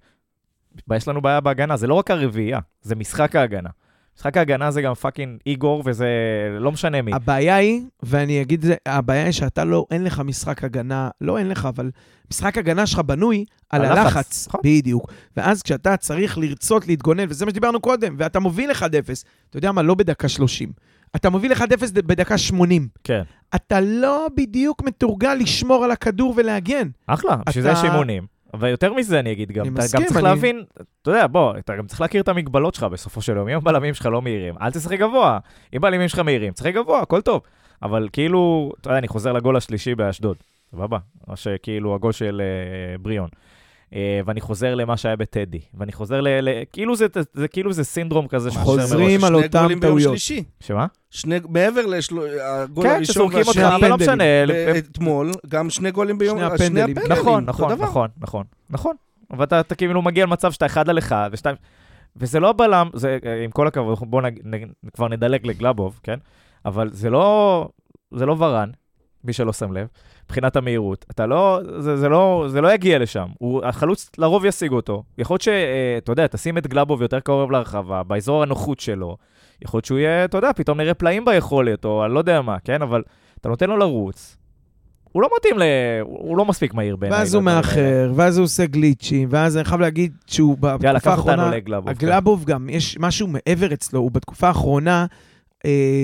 יש לנו בעיה בהגנה, זה לא רק הרביעייה, זה משחק ההגנה. משחק ההגנה זה גם fucking איגור, וזה לא משנה מי. הבעיה היא, ואני אגיד את זה, הבעיה היא שאתה לא, אין לך משחק הגנה, לא אין לך, אבל משחק הגנה שלך בנוי על הלחץ, הלחץ. נכון. בדיוק. ואז כשאתה צריך לרצות להתגונן, וזה מה שדיברנו קודם, ואתה מוביל 1-0, אתה יודע מה, לא בדקה 30. אתה מוביל 1-0 בדקה 80. כן. אתה לא בדיוק מתורגל לשמור על הכדור ולהגן. אחלה, בשביל זה יש אימונים. ויותר מזה אני אגיד גם, אני אתה מסכים, גם צריך אני- להבין, אתה יודע, בוא, אתה גם צריך להכיר את המגבלות שלך בסופו של יום. אם הבלמים שלך לא מהירים, אל תשחק גבוה. אם הבלמים שלך מהירים, תשחק גבוה, הכל טוב. אבל כאילו, אתה יודע, אני חוזר לגול השלישי באשדוד, סבבה? או שכאילו הגול של אה, בריאון. אה, ואני חוזר למה שהיה בטדי, ואני חוזר ל... ל כאילו זה, זה, זה כאילו זה סינדרום כזה שחוזר חוזרים מראש. על שני אותם גולים ביום טעויות. שלישי. שמה? שני, מעבר לגול כן, הראשון שזורקים אותך, והשני אבל לא הפנדלים. משנה. אתמול, גם שני גולים ביום... שני הפנדלים. נכון, נכון. נכון, נכון, נכון. ואתה אתה כאילו מגיע למצב שאתה אחד על אחד, ושתיים... וזה לא בלם, זה, אה, עם כל הכבוד, בואו נג, נג, כבר נדלג לגלאבוב, כן? אבל זה לא, זה לא ורן, מי שלא שם לב, מבחינת המהירות. אתה לא, זה, זה לא, זה לא יגיע לשם. הוא, החלוץ לרוב ישיג אותו. יכול להיות שאתה יודע, תשים את גלאבוב יותר קרוב לרחבה, באזור הנוחות שלו. יכול להיות שהוא יהיה, אתה יודע, פתאום נראה פלאים ביכולת, או אני לא יודע מה, כן? אבל אתה נותן לו לרוץ. הוא לא מתאים ל... הוא לא מספיק מהיר בעיניי. ואז הוא. מאחר, ואז הוא עושה גליצ'ים, ואז אני חייב להגיד שהוא יאללה, בתקופה קח אותנו האחרונה... לגלאבוב. כן. הגלאבוב גם, יש משהו מעבר אצלו, הוא בתקופה האחרונה אה,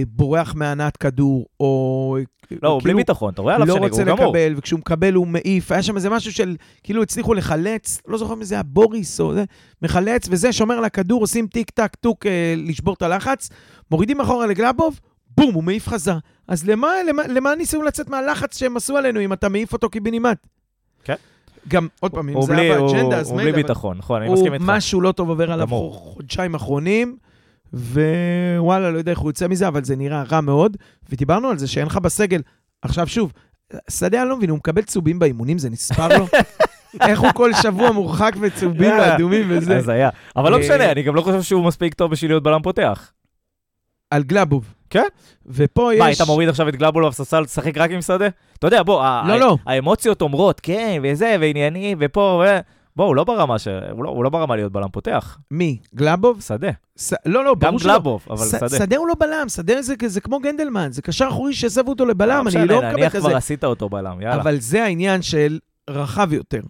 בורח מהנעת כדור, או... לא, הוא בלי כאילו ביטחון, אתה רואה עליו לא שאני, רוצה הוא גמור. לקבל, וכשהוא מקבל הוא מעיף. היה שם איזה משהו של, כאילו הצליחו לחלץ, לא זוכר אם זה היה בוריס או זה, מחלץ, וזה, שומר על הכדור, עושים טיק טק טוק אה, לשבור את הלחץ, מורידים אחורה לגלאבוב, בום, הוא מעיף חזר. אז למה, למה, למה ניסו לצאת מהלחץ שהם עשו עלינו אם אתה מעיף אותו קיבינימט? כן. גם, עוד פעם, אם הוא זה בלי- היה הוא- באג'נדה, אז הוא מילא, בלי אבל ביטחון, נכון, אני הוא מסכים איתך. משהו לא טוב עובר עליו. חודשיים אחרונים, ווואלה, לא יודע איך הוא יוצא מזה, אבל זה נראה רע מאוד. ודיברנו על זה שאין לך בסגל. עכשיו שוב, שדה, אני לא מבין, הוא מקבל צהובים באימונים, זה נספר לו? איך הוא כל שבוע מורחק וצהובים. ואדומים וזה? אז היה. אבל לא אה, משנה, אני גם לא חושב שהוא מספיק טוב בשביל להיות בלם פותח. על גלאבוב. כן. ופה יש... מה, היית מוריד עכשיו את גלאבול בספסל, תשחק רק עם שדה? אתה יודע, בוא, לא, לא. האמוציות אומרות, כן, וזה, וענייני, ופה, ו... בוא, הוא לא ברמה ש... הוא לא- הוא לא ברמה להיות בלם פותח. מי? גלאבוב? שדה. ס... לא, לא, גם ברור שלא. גלאבוב, אבל ס- שדה. שדה הוא לא בלם, שדה זה, זה כמו גנדלמן, זה קשר אחורי שהסבו אותו לבלם, אני לא מקבל נניח את זה. כבר עשית אותו בלם, יאללה. אבל זה העניין של רחב יותר.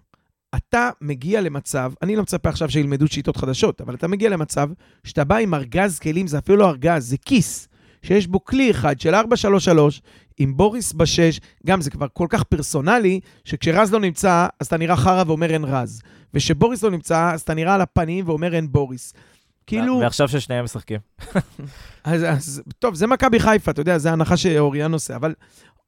אתה מגיע למצב, אני לא מצפה עכשיו שילמדו שיטות חדשות, אבל אתה מגיע למצב שאתה בא עם ארגז כלים, זה אפילו לא ארגז, זה כיס, שיש בו כלי אחד של 433, עם בוריס בשש, גם זה כבר כל כך פרסונלי, שכשרז לא נמצא, אז אתה נראה חרא ואומר אין רז. וכשבוריס לא נמצא, אז אתה נראה על הפנים ואומר אין בוריס. כאילו, ועכשיו ששניהם משחקים. אז, אז טוב, זה מכבי חיפה, אתה יודע, זה ההנחה שאוריאן עושה, אבל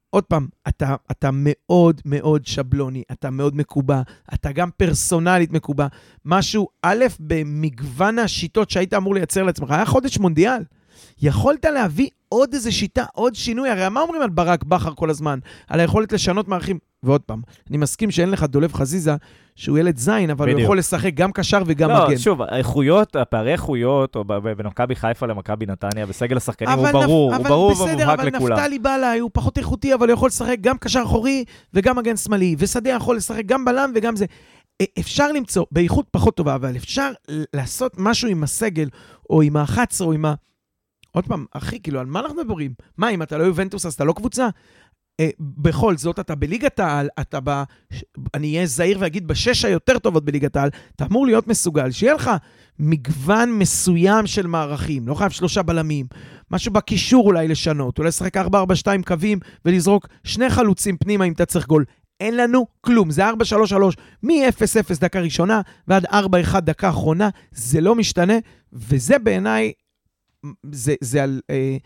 עוד פעם, אתה, אתה מאוד מאוד שבלוני, אתה מאוד מקובע, אתה גם פרסונלית מקובע. משהו, א', במגוון השיטות שהיית אמור לייצר לעצמך, היה חודש מונדיאל. יכולת להביא עוד איזה שיטה, עוד שינוי, הרי מה אומרים על ברק בכר כל הזמן? על היכולת לשנות מערכים. ועוד פעם, אני מסכים שאין לך דולב חזיזה, שהוא ילד זין, אבל הוא בדיוק. יכול לשחק גם קשר וגם לא, מגן. שוב, האיכויות, הפערי איכויות, או בין מכבי חיפה למכבי נתניה, בסגל השחקנים, הוא אבל נפ- ברור, הוא אבל ברור בסדר, ומובהק אבל לכולם. נפתלי בלעי הוא פחות איכותי, אבל הוא יכול לשחק גם קשר אחורי וגם מגן שמאלי, ושדה יכול לשחק גם בלם וגם זה. אפשר למצוא, באיכות פחות טובה, אבל אפשר לעשות משהו עם הסגל, או עם ה-11, או עם ה... עוד פעם, אחי, כאילו, על מה אנחנו מדברים? מה, אם אתה לא יובנטוס, אז אתה לא קבוצה? אה, בכל זאת, אתה בליגת העל, אתה ב... אני אהיה זהיר ואגיד בשש היותר טובות בליגת העל, אתה אמור להיות מסוגל, שיהיה לך מגוון מסוים של מערכים, לא חייב שלושה בלמים, משהו בקישור אולי לשנות, אולי לשחק 4-4-2 קווים ולזרוק שני חלוצים פנימה אם אתה צריך גול. אין לנו כלום, זה 4-3-3, מ-0-0 דקה ראשונה ועד 4-1 דקה אחרונה, זה לא משתנה, וזה בעיניי, זה, זה על... אה,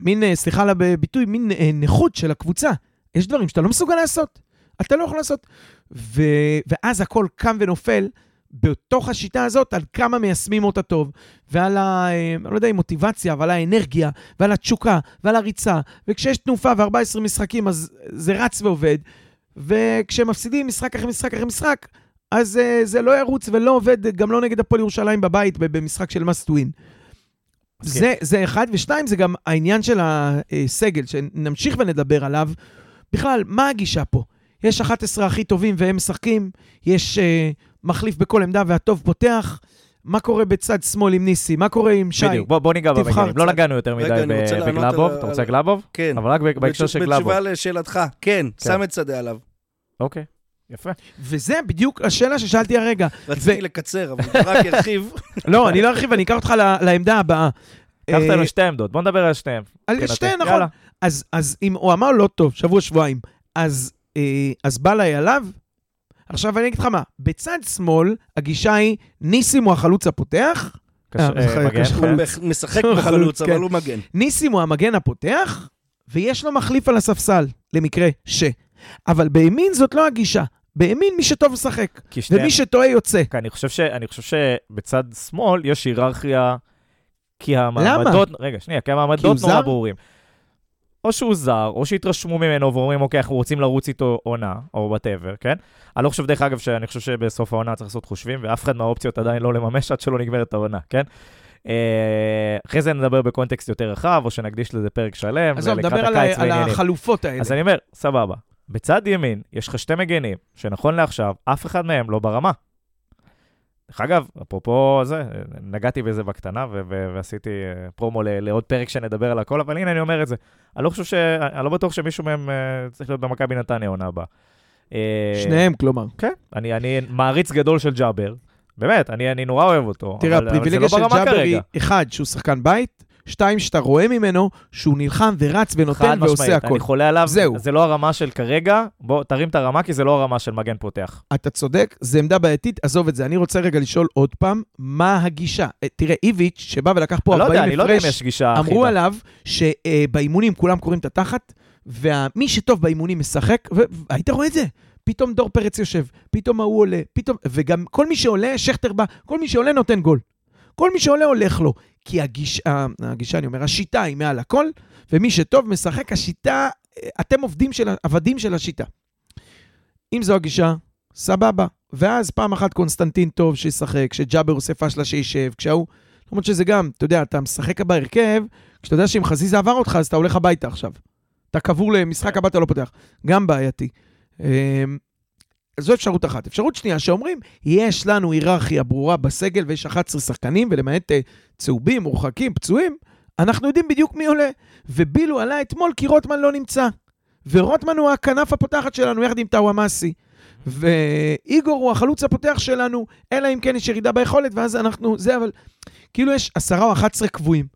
מין, אה, סליחה על הביטוי, מין אה, נכות של הקבוצה. יש דברים שאתה לא מסוגל לעשות. אתה לא יכול לעשות. ו... ואז הכל קם ונופל בתוך השיטה הזאת על כמה מיישמים אותה טוב, ועל ה... אה, אני לא יודע אם מוטיבציה, אבל האנרגיה, ועל התשוקה, ועל הריצה. וכשיש תנופה ו-14 משחקים, אז זה רץ ועובד. וכשמפסידים משחק אחרי משחק אחרי משחק, אז uh, זה לא ירוץ ולא עובד, גם לא נגד הפועל ירושלים בבית, במשחק של must win. זה, זה אחד, ושתיים, זה גם העניין של הסגל, שנמשיך ונדבר עליו. בכלל, מה הגישה פה? יש 11 הכי טובים והם משחקים, יש uh, מחליף בכל עמדה והטוב פותח. מה קורה בצד שמאל עם ניסי? מה קורה עם שי? בדיוק, בוא, בוא ניגע במגנים. לא נגענו יותר מדי בגלאבוב. אתה רוצה גלאבוב? כן. אבל רק בהקשר של גלאבוב. בתשובה לשאלתך, כן, כן, שם את שדה עליו. אוקיי. יפה. וזה בדיוק השאלה ששאלתי הרגע. רציתי לקצר, אבל הוא רק ירחיב. לא, אני לא ארחיב, אני אקח אותך לעמדה הבאה. קח אותנו אה, שתי עמדות, בוא נדבר על שתיהן. על שתיהן, נכון. אז אם הוא אמר לא טוב, שבוע-שבועיים, אז אה, בא לי עליו, עכשיו אני אגיד לך מה, בצד שמאל הגישה היא ניסים הוא החלוץ הפותח. אה, כן. משחק בחלוץ, אבל כן. הוא מגן. ניסים הוא המגן הפותח, ויש לו מחליף על הספסל, למקרה ש. אבל בימין זאת לא הגישה. בימין מי שטוב משחק, ומי שטועה יוצא. אני חושב, ש, אני חושב שבצד שמאל יש היררכיה, כי המעמדות... למה? רגע, שנייה, כי המעמדות נורא ברורים. או שהוא זר, או שהתרשמו ממנו ואומרים, אוקיי, אנחנו רוצים לרוץ איתו עונה, או whatever, כן? אני לא חושב, דרך אגב, שאני חושב שבסוף העונה צריך לעשות חושבים, ואף אחד מהאופציות עדיין לא לממש עד שלא נגמרת העונה, כן? אה, אחרי זה נדבר בקונטקסט יותר רחב, או שנקדיש לזה פרק שלם. עזוב, נדבר על, על החלופות האלה. אז אני אומר, סבבה. בצד ימין יש לך שתי מגנים, שנכון לעכשיו, אף אחד מהם לא ברמה. דרך אגב, אפרופו זה, נגעתי בזה בקטנה ו- ו- ועשיתי אה, פרומו ל- לעוד פרק שנדבר על הכל, אבל הנה אני אומר את זה. אני לא חושב ש... אני לא בטוח שמישהו מהם uh, צריך להיות במכבי נתניה עונה הבאה. אה, שניהם, כלומר. כן, אני, אני מעריץ גדול של ג'אבר. באמת, אני, אני נורא אוהב אותו. תראה, הפריבילגיה לא של ג'אבר היא, אחד, שהוא שחקן בית, שתיים, שאתה רואה ממנו שהוא נלחם ורץ ונותן ועושה הכול. אני חולה עליו, זהו. זה לא הרמה של כרגע, בוא, תרים את הרמה, כי זה לא הרמה של מגן פותח. אתה צודק, זו עמדה בעייתית, עזוב את זה. אני רוצה רגע לשאול עוד פעם, מה הגישה? אה, תראה, איביץ', שבא ולקח פה 40 הפרש, לא לא יש גישה אחידה. אמרו עליו שבאימונים כולם קוראים את התחת, ומי שטוב באימונים משחק, והיית רואה את זה. פתאום דור פרץ יושב, פתאום ההוא עולה, פתאום, וגם כל מי שעולה, שכטר בא, כל מי שעולה נותן גול. כל מי שעולה הולך לו. כי הגישה, הגישה, אני אומר, השיטה היא מעל הכל, ומי שטוב משחק, השיטה, אתם עובדים של, עבדים של השיטה. אם זו הגישה, סבבה. ואז פעם אחת קונסטנטין טוב שישחק, כשג'אבר עושה פשלה שישב, כשהוא... למרות שזה גם, אתה יודע, אתה משחק בהרכב, כשאתה יודע שאם חזיזה עבר אותך, אז אתה הולך הביתה עכשיו. אתה קבור למשחק הבא, אתה לא פותח. גם בעייתי. זו אפשרות אחת. אפשרות שנייה, שאומרים, יש לנו היררכיה ברורה בסגל ויש 11 שחקנים, ולמעט uh, צהובים, מורחקים, פצועים, אנחנו יודעים בדיוק מי עולה. ובילו עלה אתמול כי רוטמן לא נמצא. ורוטמן הוא הכנף הפותחת שלנו, יחד עם טאוואמאסי. ואיגור הוא החלוץ הפותח שלנו, אלא אם כן יש ירידה ביכולת, ואז אנחנו, זה, אבל כאילו יש עשרה או 11 קבועים.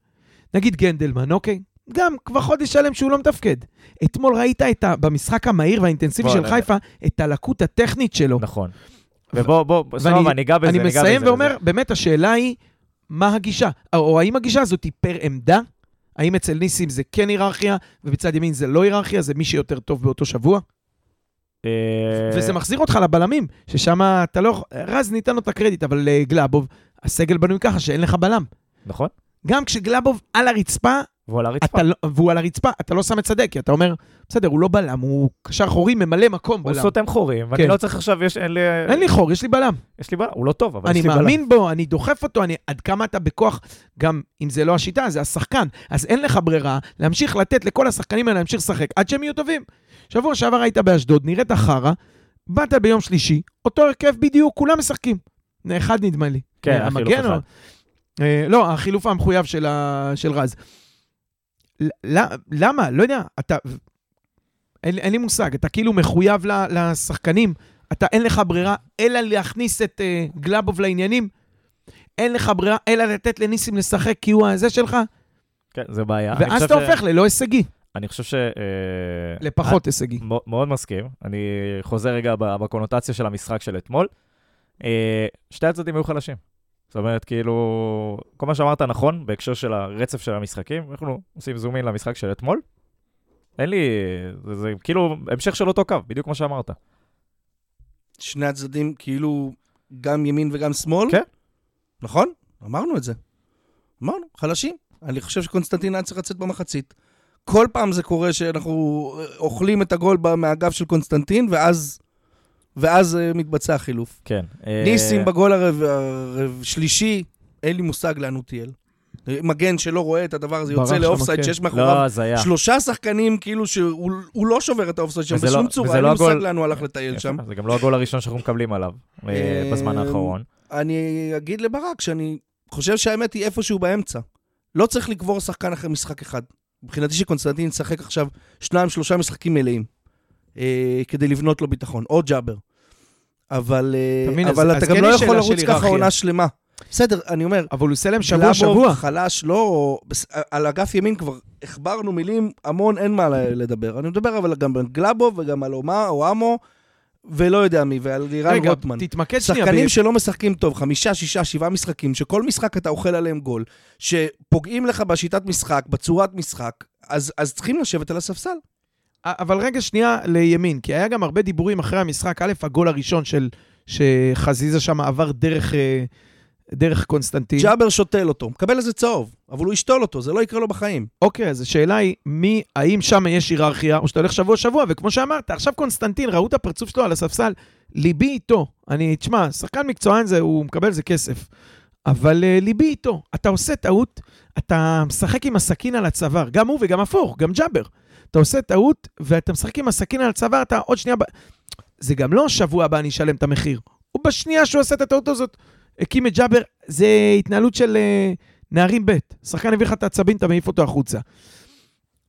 נגיד גנדלמן, אוקיי? גם כבר חודש שלם שהוא לא מתפקד. אתמול ראית את ה, במשחק המהיר והאינטנסיבי של חיפה, את הלקות הטכנית שלו. נכון. ובוא, בוא, סבבה, ניגע בזה, ניגע בזה. אני מסיים ואומר, באמת השאלה היא, מה הגישה? או האם הגישה הזאת היא פר עמדה? האם אצל ניסים זה כן היררכיה, ובצד ימין זה לא היררכיה, זה מי שיותר טוב באותו שבוע? אה, וזה מחזיר אותך לבלמים, ששם אתה לא... רז ניתן לו את הקרדיט, אבל אה, גלאבוב, הסגל בנוי ככה שאין לך בלם. נכון. גם כשגלאבוב על הרצפה, והוא על הרצפה. לא, והוא על הרצפה, אתה לא שם את שדה, כי אתה אומר, בסדר, הוא לא בלם, הוא קשר חורי, ממלא מקום בלם. הוא סותם חורים, ואני כן. לא צריך עכשיו, יש, אין לי... אין לי חור, יש לי בלם. יש לי בלם, הוא לא טוב, אבל יש לי בלם. אני מאמין בו, אני דוחף אותו, אני, עד כמה אתה בכוח, גם אם זה לא השיטה, זה השחקן. אז אין לך ברירה להמשיך לתת לכל השחקנים האלה להמשיך לשחק עד שהם יהיו טובים. שבוע שעבר היית באשדוד, נראית חרא, באת ביום שלישי, אותו הרכב בדיוק, כולם משחקים. אחד נדמה לי. כן, החילוף אחד. אה, לא, החילוף המחויב. של רז. למה? לא יודע. אתה... אין, אין לי מושג. אתה כאילו מחויב לשחקנים. אתה, אין לך ברירה אלא להכניס את uh, גלאבוב לעניינים. אין לך ברירה אלא לתת לניסים לשחק כי הוא הזה שלך. כן, זה בעיה. ואז אתה ש... הופך ללא הישגי. אני חושב ש... אה, לפחות הישגי. מאוד מסכים. אני חוזר רגע בקונוטציה של המשחק של אתמול. אה, שתי הצדדים היו חלשים. זאת אומרת, כאילו, כל מה שאמרת נכון בהקשר של הרצף של המשחקים, אנחנו עושים זום אין למשחק של אתמול. אין לי, זה, זה כאילו המשך של אותו קו, בדיוק כמו שאמרת. שני הצדדים כאילו גם ימין וגם שמאל? כן. נכון? אמרנו את זה. אמרנו, חלשים. אני חושב שקונסטנטין היה צריך לצאת במחצית. כל פעם זה קורה שאנחנו אוכלים את הגול מהגב של קונסטנטין, ואז, ואז אה, מתבצע החילוף. כן. אה, ניסים בגול הרב- השלישי, אין לי מושג לאן הוא טייל. מגן שלא רואה את הדבר הזה, יוצא לאופסייד כן. שיש לא, מאחוריו. שלושה שחקנים, כאילו שהוא הוא לא שובר את האופסייד שם וזה בשום לא- צורה, אין לא לי מושג לאן הוא הלך לטייל שם. זה גם לא הגול הראשון שאנחנו מקבלים עליו אה, אה, בזמן האחרון. אני אגיד לברק שאני חושב שהאמת היא איפשהו באמצע. לא צריך לקבור שחקן אחרי משחק אחד. מבחינתי שקונסטנטין ישחק עכשיו שניים, שלושה משחקים מלאים, אה, כדי לבנות לו ביטחון, או ג'אבר. אבל, אה, אז- אבל אז אתה כן גם לא יש יכול לרוץ ככה. עונה שלמה. בסדר, אני אומר, אבל הוא עושה להם גלאבוב שבוע-שבוע. חלש, לא... על אגף ימין כבר הכברנו מילים המון, אין מה לדבר. אני מדבר אבל גם על גלאבוב וגם על אומה או אמו, ולא יודע מי, ועל לירן רגע, רוטמן. תתמקד שנייה. שחקנים ב- שלא משחקים טוב, חמישה, שישה, שבעה משחקים, שכל משחק אתה אוכל עליהם גול, שפוגעים לך בשיטת משחק, בצורת משחק, אז, אז צריכים לשבת על הספסל. אבל רגע שנייה לימין, כי היה גם הרבה דיבורים אחרי המשחק. א', הגול הראשון של שחזיזה שם עבר דרך, אה, דרך קונסטנטין. ג'אבר שותל אותו, מקבל איזה צהוב, אבל הוא ישתול אותו, זה לא יקרה לו בחיים. אוקיי, אז השאלה היא, מי, האם שם יש היררכיה, או שאתה הולך שבוע-שבוע, וכמו שאמרת, עכשיו קונסטנטין, ראו את הפרצוף שלו על הספסל, ליבי איתו. אני, תשמע, שחקן מקצוען זה, הוא מקבל זה כסף. אבל uh, ליבי איתו. אתה עושה טעות, אתה משחק עם הסכין על הצוואר, גם הוא וגם הפוך, גם ג'אבר. אתה עושה טעות, ואתה משחק עם הסכין על הצוואר, אתה עוד שנייה... זה גם לא שבוע הבא אני אשלם את המחיר. הוא בשנייה שהוא עושה את הטעות הזאת, הקים את ג'אבר, זה התנהלות של uh, נערים ב'. שחקן הביא לך את העצבים, אתה מעיף אותו החוצה.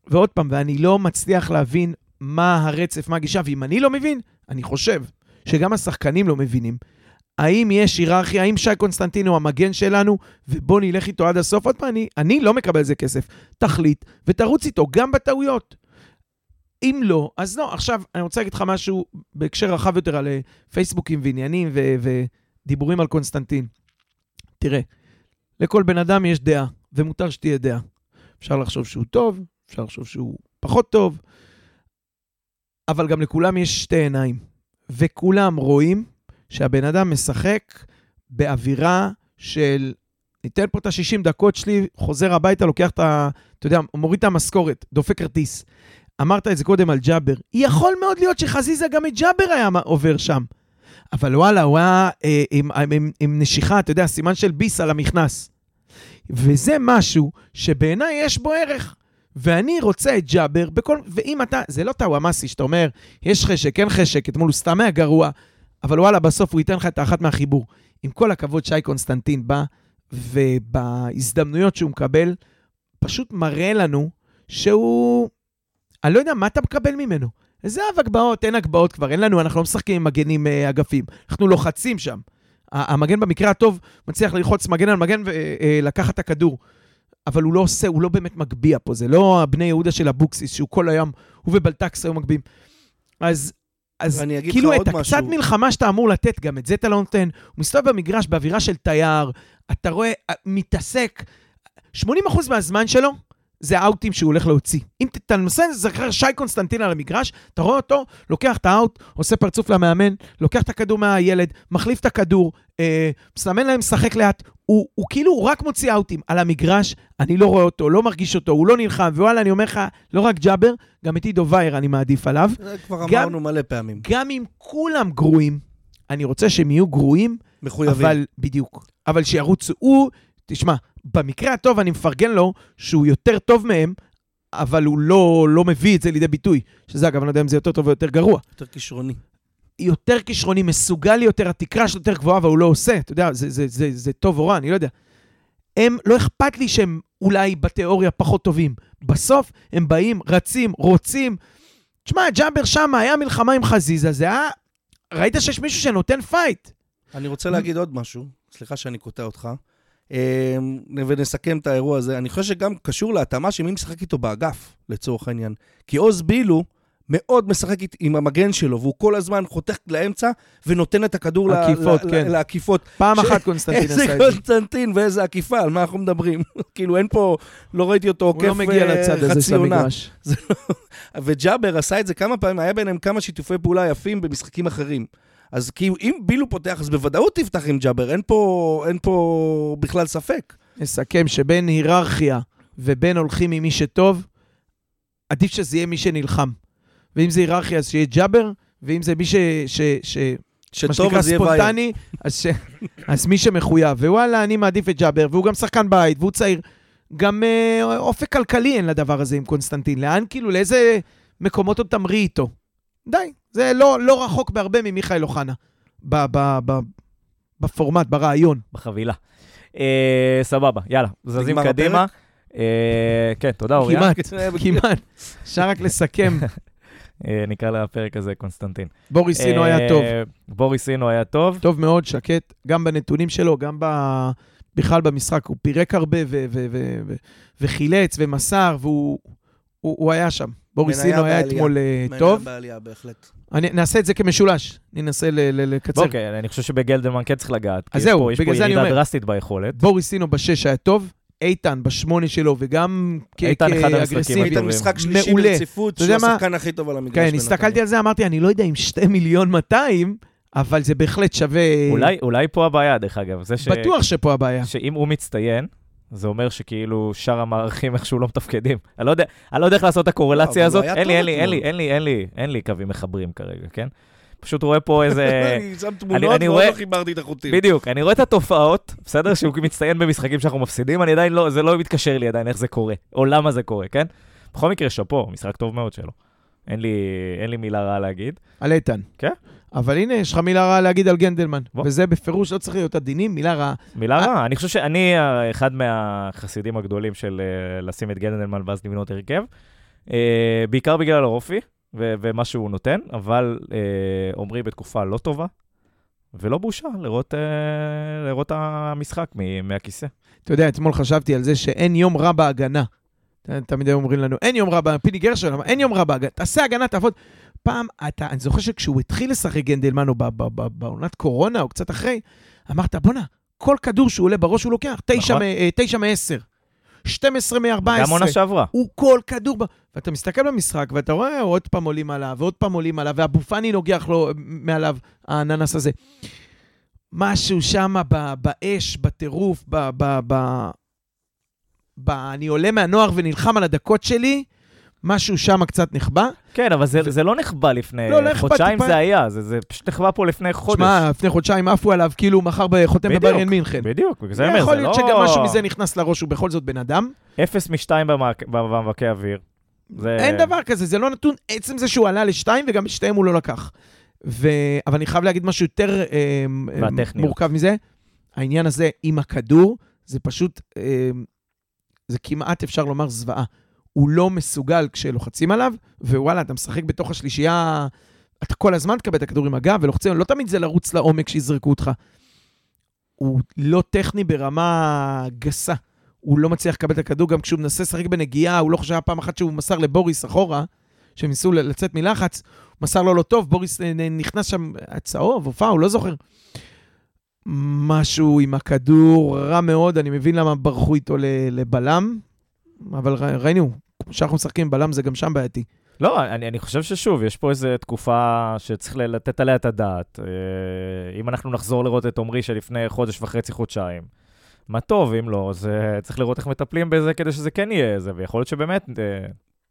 ועוד פעם, ואני לא מצליח להבין מה הרצף, מה הגישה, ואם אני לא מבין, אני חושב שגם השחקנים לא מבינים. האם יש היררכיה, האם שי קונסטנטינו המגן שלנו, ובוא נלך איתו עד הסוף? עוד פעם, אני, אני לא מקבל על זה כסף. תחליט ותרוץ איתו, גם בטעויות. אם לא, אז לא. עכשיו, אני רוצה להגיד לך משהו בהקשר רחב יותר על אה, פייסבוקים ועניינים ו- ודיבורים על קונסטנטין. תראה, לכל בן אדם יש דעה, ומותר שתהיה דעה. אפשר לחשוב שהוא טוב, אפשר לחשוב שהוא פחות טוב, אבל גם לכולם יש שתי עיניים, וכולם רואים שהבן אדם משחק באווירה של, ניתן פה את ה-60 דקות שלי, חוזר הביתה, לוקח את ה... אתה יודע, מוריד את המשכורת, דופק כרטיס. אמרת את זה קודם על ג'אבר. יכול מאוד להיות שחזיזה גם את ג'אבר היה עובר שם. אבל וואלה, הוא היה אה, עם, עם, עם, עם נשיכה, אתה יודע, סימן של ביס על המכנס. וזה משהו שבעיניי יש בו ערך. ואני רוצה את ג'אבר בכל... ואם אתה... זה לא טאוואמאסי שאתה אומר, יש חשק, אין חשק, אתמול הוא סתם היה גרוע, אבל וואלה, בסוף הוא ייתן לך את האחת מהחיבור. עם כל הכבוד, שי קונסטנטין בא, ובהזדמנויות שהוא מקבל, פשוט מראה לנו שהוא... אני לא יודע, מה אתה מקבל ממנו? איזה אב הגבהות, אין הגבהות כבר, אין לנו, אנחנו לא משחקים עם מגנים אה, אגפים, אנחנו לוחצים שם. המגן במקרה הטוב מצליח ללחוץ מגן על מגן ולקחת את הכדור. אבל הוא לא עושה, הוא לא באמת מגביה פה, זה לא הבני יהודה של אבוקסיס, שהוא כל היום, הוא ובלטקס היו מגביהים. אז, אז כאילו את הקצת משהו. מלחמה שאתה אמור לתת, גם את זה אתה לא נותן. הוא מסתובב במגרש באווירה של תייר, אתה רואה, אה, מתעסק, 80% מהזמן שלו זה האוטים שהוא הולך להוציא. אם אתה מנסה לזכר שי קונסטנטין על המגרש, אתה רואה אותו, לוקח את האוט, עושה פרצוף למאמן, לוקח את הכדור מהילד, מחליף את הכדור, אה, מסמן להם לשחק לאט. הוא, הוא כאילו, הוא רק מוציא אאוטים על המגרש, אני לא רואה אותו, לא מרגיש אותו, הוא לא נלחם, ווואלה, אני אומר לך, לא רק ג'אבר, גם את עידו וייר אני מעדיף עליו. זה כבר גם- אמרנו מלא פעמים. גם אם כולם גרועים, אני רוצה שהם יהיו גרועים, מחויבים. אבל, בדיוק, אבל שירוצו. הוא, תשמע, במקרה הטוב אני מפרגן לו שהוא יותר טוב מהם, אבל הוא לא, לא מביא את זה לידי ביטוי. שזה אגב, אני לא יודע אם זה יותר טוב או יותר גרוע. יותר כישרוני. יותר כישרוני, מסוגל יותר, התקרה שלו יותר גבוהה, אבל הוא לא עושה. אתה יודע, זה, זה, זה, זה טוב או רע, אני לא יודע. הם, לא אכפת לי שהם אולי בתיאוריה פחות טובים. בסוף הם באים, רצים, רוצים. תשמע, ג'אבר שם, היה מלחמה עם חזיזה, זה היה... ראית שיש מישהו שנותן fight. אני רוצה להגיד עוד משהו, סליחה שאני קוטע אותך, ונסכם את האירוע הזה. אני חושב שגם קשור להתאמה של מי משחק איתו באגף, לצורך העניין. כי עוז בילו מאוד משחק עם המגן שלו, והוא כל הזמן חותך לאמצע ונותן את הכדור עקיפות, ל- כן. לעקיפות. פעם ש- אחת קונסטנטין איזה עשה את זה. קונסטנטין ואיזה עקיפה, על מה אנחנו מדברים? כאילו, אין פה, לא ראיתי אותו הוא עוקף לא מגיע אה, לצד הזה חצי של עונה. המגרש. וג'אבר עשה את זה כמה פעמים, היה ביניהם כמה שיתופי פעולה יפים במשחקים אחרים. אז כאילו, אם בילו פותח, אז בוודאות תפתח עם ג'אבר, אין פה, אין פה בכלל ספק. נסכם שבין היררכיה ובין הולכים עם מי שטוב, עדיף שזה יהיה מי שנלחם. ואם זה היררכיה, אז שיהיה ג'אבר, ואם זה מי ש... ש, ש מה שטוב, שנקרא אז יהיה וייר. ספונטני, אז, ש... אז מי שמחויב. ווואלה, אני מעדיף את ג'אבר, והוא גם שחקן בית, והוא צעיר. גם אה, אופק כלכלי אין לדבר הזה עם קונסטנטין. לאן, כאילו, לאיזה מקומות עוד תמריא איתו? די, זה לא, לא רחוק בהרבה ממיכאל אוחנה. ב, ב, ב, בפורמט, ברעיון. בחבילה. אה, סבבה, יאללה, זזים קדימה. אה, כן, תודה אוריה. כמעט, כמעט. אפשר רק לסכם. אה, נקרא לפרק הזה קונסטנטין. בוריס סינו אה, היה טוב. בוריס סינו היה טוב. טוב מאוד, שקט, גם בנתונים שלו, גם ב... בכלל במשחק. הוא פירק הרבה ו- ו- ו- ו- וחילץ ומסר, והוא הוא, הוא היה שם. בוריס סינו היה. אתמול אה, מניה טוב. בעלייה, בהחלט. אני, נעשה את זה כמשולש, ננסה ל- ל- לקצר. אוקיי, אני חושב שבגלדמן כן צריך לגעת. כי אז יש זהו, פה- יש פה בגלל זה אני ירידה אומר. דרסטית ביכולת. בוריס סינו בשש היה טוב, איתן בשמונה שלו, וגם איתן כאגרסיבי. טובים. משחק שלישי. ברציפות, שהוא? השחקן הכי טוב על המגרש. כן. הסתכלתי על זה, אמרתי, אני לא יודע אם שתי מיליון 200, אבל זה בהחלט שווה... אולי- אולי פה הבעיה, דרך אגב. זה ש- בטוח שפה הבעיה. שאם הוא מצטיין, זה אומר שכאילו שאר המערכים איכשהו לא מתפקדים. אני לא יודע, אני לא יודע איך לעשות את הקורלציה לא, הזאת. אין לי, אין לי, אין לי. אין לי, אין לי, אין לי קווים מחברים כרגע, כן? פשוט רואה פה איזה... אני שם תמונות אני ועוד לא חיברתי את החוטים. בדיוק, אני רואה את התופעות, בסדר? שהוא מצטיין במשחקים שאנחנו מפסידים, אני עדיין לא, זה לא מתקשר לי עדיין איך זה קורה, או למה זה קורה, כן? בכל מקרה, שאפו, משחק טוב מאוד שלו. אין לי, אין לי מילה רעה להגיד. על איתן. כן. אבל הנה, יש לך מילה רעה להגיד על גנדלמן. בוא. וזה בפירוש לא צריך להיות עדינים, מילה רעה. מילה רעה, אני חושב שאני אה, אחד מהחסידים הגדולים של אה, לשים את גנדלמן ואז לבנות הרכב. אה, בעיקר בגלל האופי ו- ומה שהוא נותן, אבל אה, עמרי בתקופה לא טובה, ולא בושה לראות, אה, לראות המשחק מהכיסא. אתה יודע, אתמול חשבתי על זה שאין יום רע בהגנה. תמיד היו אומרים לנו, אין יום רע, בהגנה, פיני גרשון אין יום רע בהגנה, תעשה הגנה, תעבוד. פעם, אתה, אני זוכר שכשהוא התחיל לשחק גנדלמן, או ב- ב- ב- בעונת קורונה, או קצת אחרי, אמרת, בואנה, כל כדור שהוא עולה בראש הוא לוקח, תשע נכון. מ- אה, תשע מ-10, 12 מ-14. גם עונה שעברה. הוא כל כדור. ואתה מסתכל במשחק ואתה רואה עוד פעם עולים עליו ועוד פעם עולים עליו, ואבו פאני נוגח לו מעליו, האננס הזה. משהו שם ב- באש, בטירוף, ב... ב, ב, ב אני עולה מהנוער ונלחם על הדקות שלי, משהו שם קצת נחבא. כן, אבל זה, זה לא נחבא לפני לא, לא חודשיים טיפה- זה היה, זה, זה פשוט נחבא פה לפני חודש. שמע, לפני חודשיים עפו עליו כאילו מחר חותם בבריין מינכן. בדיוק, בגלל זה אומר, יכול זה להיות לא... שגם משהו מזה נכנס לראש, הוא בכל זאת בן אדם. אפס משתיים במאבקי אוויר. זה... אין דבר כזה, זה לא נתון, עצם זה שהוא עלה לשתיים וגם את שתיהם הוא לא לקח. ו... אבל אני חייב להגיד משהו יותר אה, אה, והטכניות. מורכב מזה. העניין הזה עם הכדור, זה פשוט, אה, זה כמעט אפשר לומר זוועה. הוא לא מסוגל כשלוחצים עליו, ווואלה, אתה משחק בתוך השלישייה, אתה כל הזמן תקבל את הכדור עם הגב ולוחצים, לא תמיד זה לרוץ לעומק שיזרקו אותך. הוא לא טכני ברמה גסה. הוא לא מצליח לקבל את הכדור, גם כשהוא מנסה לשחק בנגיעה, הוא לא חושב פעם אחת שהוא מסר לבוריס אחורה, שהם ניסו לצאת מלחץ, הוא מסר לו לא טוב, בוריס נכנס שם, צהוב או פאול, לא זוכר. משהו עם הכדור רע מאוד, אני מבין למה ברחו איתו לבלם, אבל ראינו, כמו שאנחנו משחקים בלם זה גם שם בעייתי. לא, אני, אני חושב ששוב, יש פה איזו תקופה שצריך לתת עליה את הדעת. אה, אם אנחנו נחזור לראות את עמרי שלפני חודש וחצי, חודשיים, מה טוב, אם לא, אז אה, צריך לראות איך מטפלים בזה כדי שזה כן יהיה איזה, ויכול להיות שבאמת אה,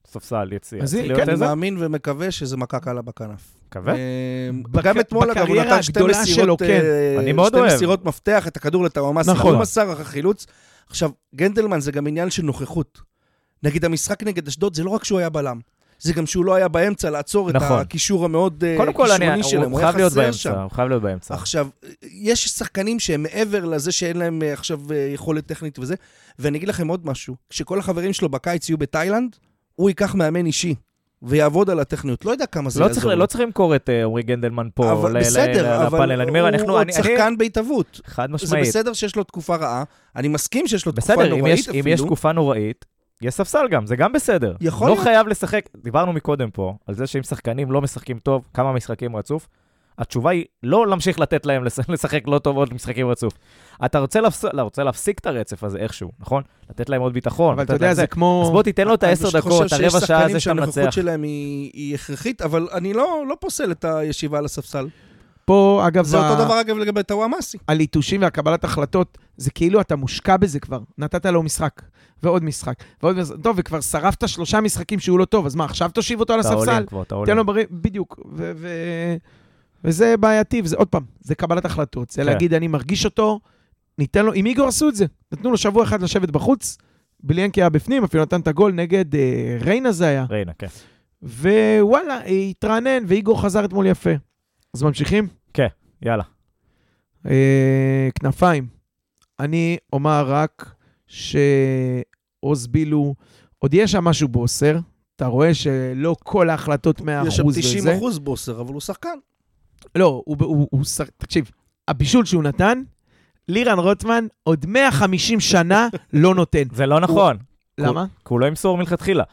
ספסל יציע. אז כן, אני איזה, מאמין ומקווה שזה מכה קלה בכנף. מקווה. אה, גם אתמול, אגב, הוא נתן שתי מסירות, כן. אני מאוד שתי. מסירות מפתח, את הכדור לטוואמאסי, נכון. הוא מסר אחרי חילוץ. עכשיו, גנדלמן זה גם עניין של נוכחות. נגיד, המשחק נגד אשדוד זה לא רק שהוא היה בלם, זה גם שהוא לא היה באמצע לעצור את נכון. הקישור המאוד אה, קודם כל, אני, כישרוני שלהם, הוא הוא חייב להיות חסר שם. באמצע, הוא חייב להיות באמצע. עכשיו, יש שחקנים שהם מעבר לזה שאין להם אה, עכשיו אה, יכולת טכנית וזה, ואני אגיד לכם עוד משהו, כשכל החברים שלו בקיץ יהיו בתאילנד, הוא ייקח מאמן אישי, ויעבוד על הטכניות. לא יודע כמה זה לא יעזור. צריך. לא צריך למכור את עמרי גנדלמן פה אבל ל- בסדר, ל- אבל לפאנל. אני אומר, הוא אנחנו, עוד אני, אני, שחקן בהתהוות. חד זה משמעית. בסדר שיש לו תקופה רעה, אני מסכים שיש לו תקופה בסדר, אם נוראית יש, אפילו. אם יש תקופה נוראית, יש ספסל גם, זה גם בסדר. יכול לא להיות. חייב לשחק, דיברנו מקודם פה, על זה שאם שחקנים לא משחקים טוב, כמה משחקים רצוף, התשובה היא לא להמשיך לתת להם לש- לשחק לא טוב עוד משחקים רצוף. אתה רוצה, לפס... לא, רוצה להפסיק את הרצף הזה איכשהו, נכון? לתת להם עוד ביטחון. אבל אתה יודע, זה כמו... אז בוא תיתן לו את אני העשר דקות, חושב הרבע שיש שעה הזה שחקנים שאתה שהנוכחות מנצח. שלהם היא, היא הכרחית, אבל אני לא, לא פוסל את הישיבה על הספסל. פה, אגב, זה ה- אותו דבר, אגב, לגבי טוואמאסי. הליטושים והקבלת החלטות, זה כאילו אתה מושקע בזה כבר. נתת לו משחק, ועוד משחק, ועוד משחק. טוב, וכבר שרפת שלושה משחקים שהוא לא טוב, אז מה, עכשיו תושיב אותו על אתה הספסל? עולה כבר, אתה עולה. תן לו בריא, בדיוק. ו- ו- וזה בעייתי, וזה עוד פעם, זה קבלת החלטות. זה כן. להגיד, אני מרגיש אותו, ניתן לו, עם איגור עשו את זה. נתנו לו שבוע אחד לשבת בחוץ, בליאנקי היה בפנים, אפילו נתן את הגול נגד אה, ריינה זה היה. ריינה, כן. ווואלה, התרענן, ואיגור חזר אתמול יפה. אז ממשיכים? יאללה. אה, כנפיים. אני אומר רק שעוז בילו, עוד יש שם משהו בוסר. אתה רואה שלא כל ההחלטות 100% יש שם וזה. 90 אחוז בוסר, אבל הוא שחקן. לא, הוא, הוא, הוא, שר- תקשיב, הבישול שהוא נתן, לירן רוטמן עוד 150 שנה לא נותן. זה לא נכון, למה? כי הוא לא ימסור מלכתחילה.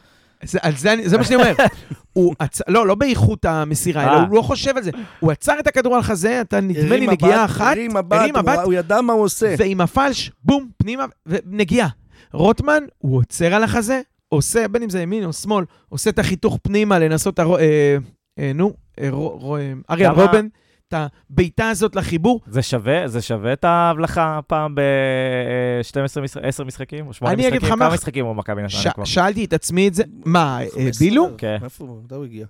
זה, על זה, אני- זה מה שאני אומר. הוא עצ... לא, לא באיכות המסירה, אלא אה. הוא לא חושב על זה. הוא עצר את הכדור על חזה, אתה נדמה לי נגיעה אחת, הרים מבט, הרים הוא- מבט, הוא ידע מה הוא עושה. ועם הפלש, בום, פנימה, ונגיעה. רוטמן, הוא עוצר על החזה, עושה, בין אם זה ימין או שמאל, עושה את החיתוך פנימה לנסות, הרו, אה, אה, נו, אה, רו, אה, אריאל רובן, את הבעיטה הזאת לחיבור. זה שווה, זה שווה את ההבלחה פעם ב-12, 10 משחקים? או 8 אני אגיד משחקים? כמה מה- משחקים הוא מכבי. נתניה כבר? שאלתי את עצמי את זה, מה, אה, 15? בילו? כן. מאיפה הוא? מתי הוא הגיע?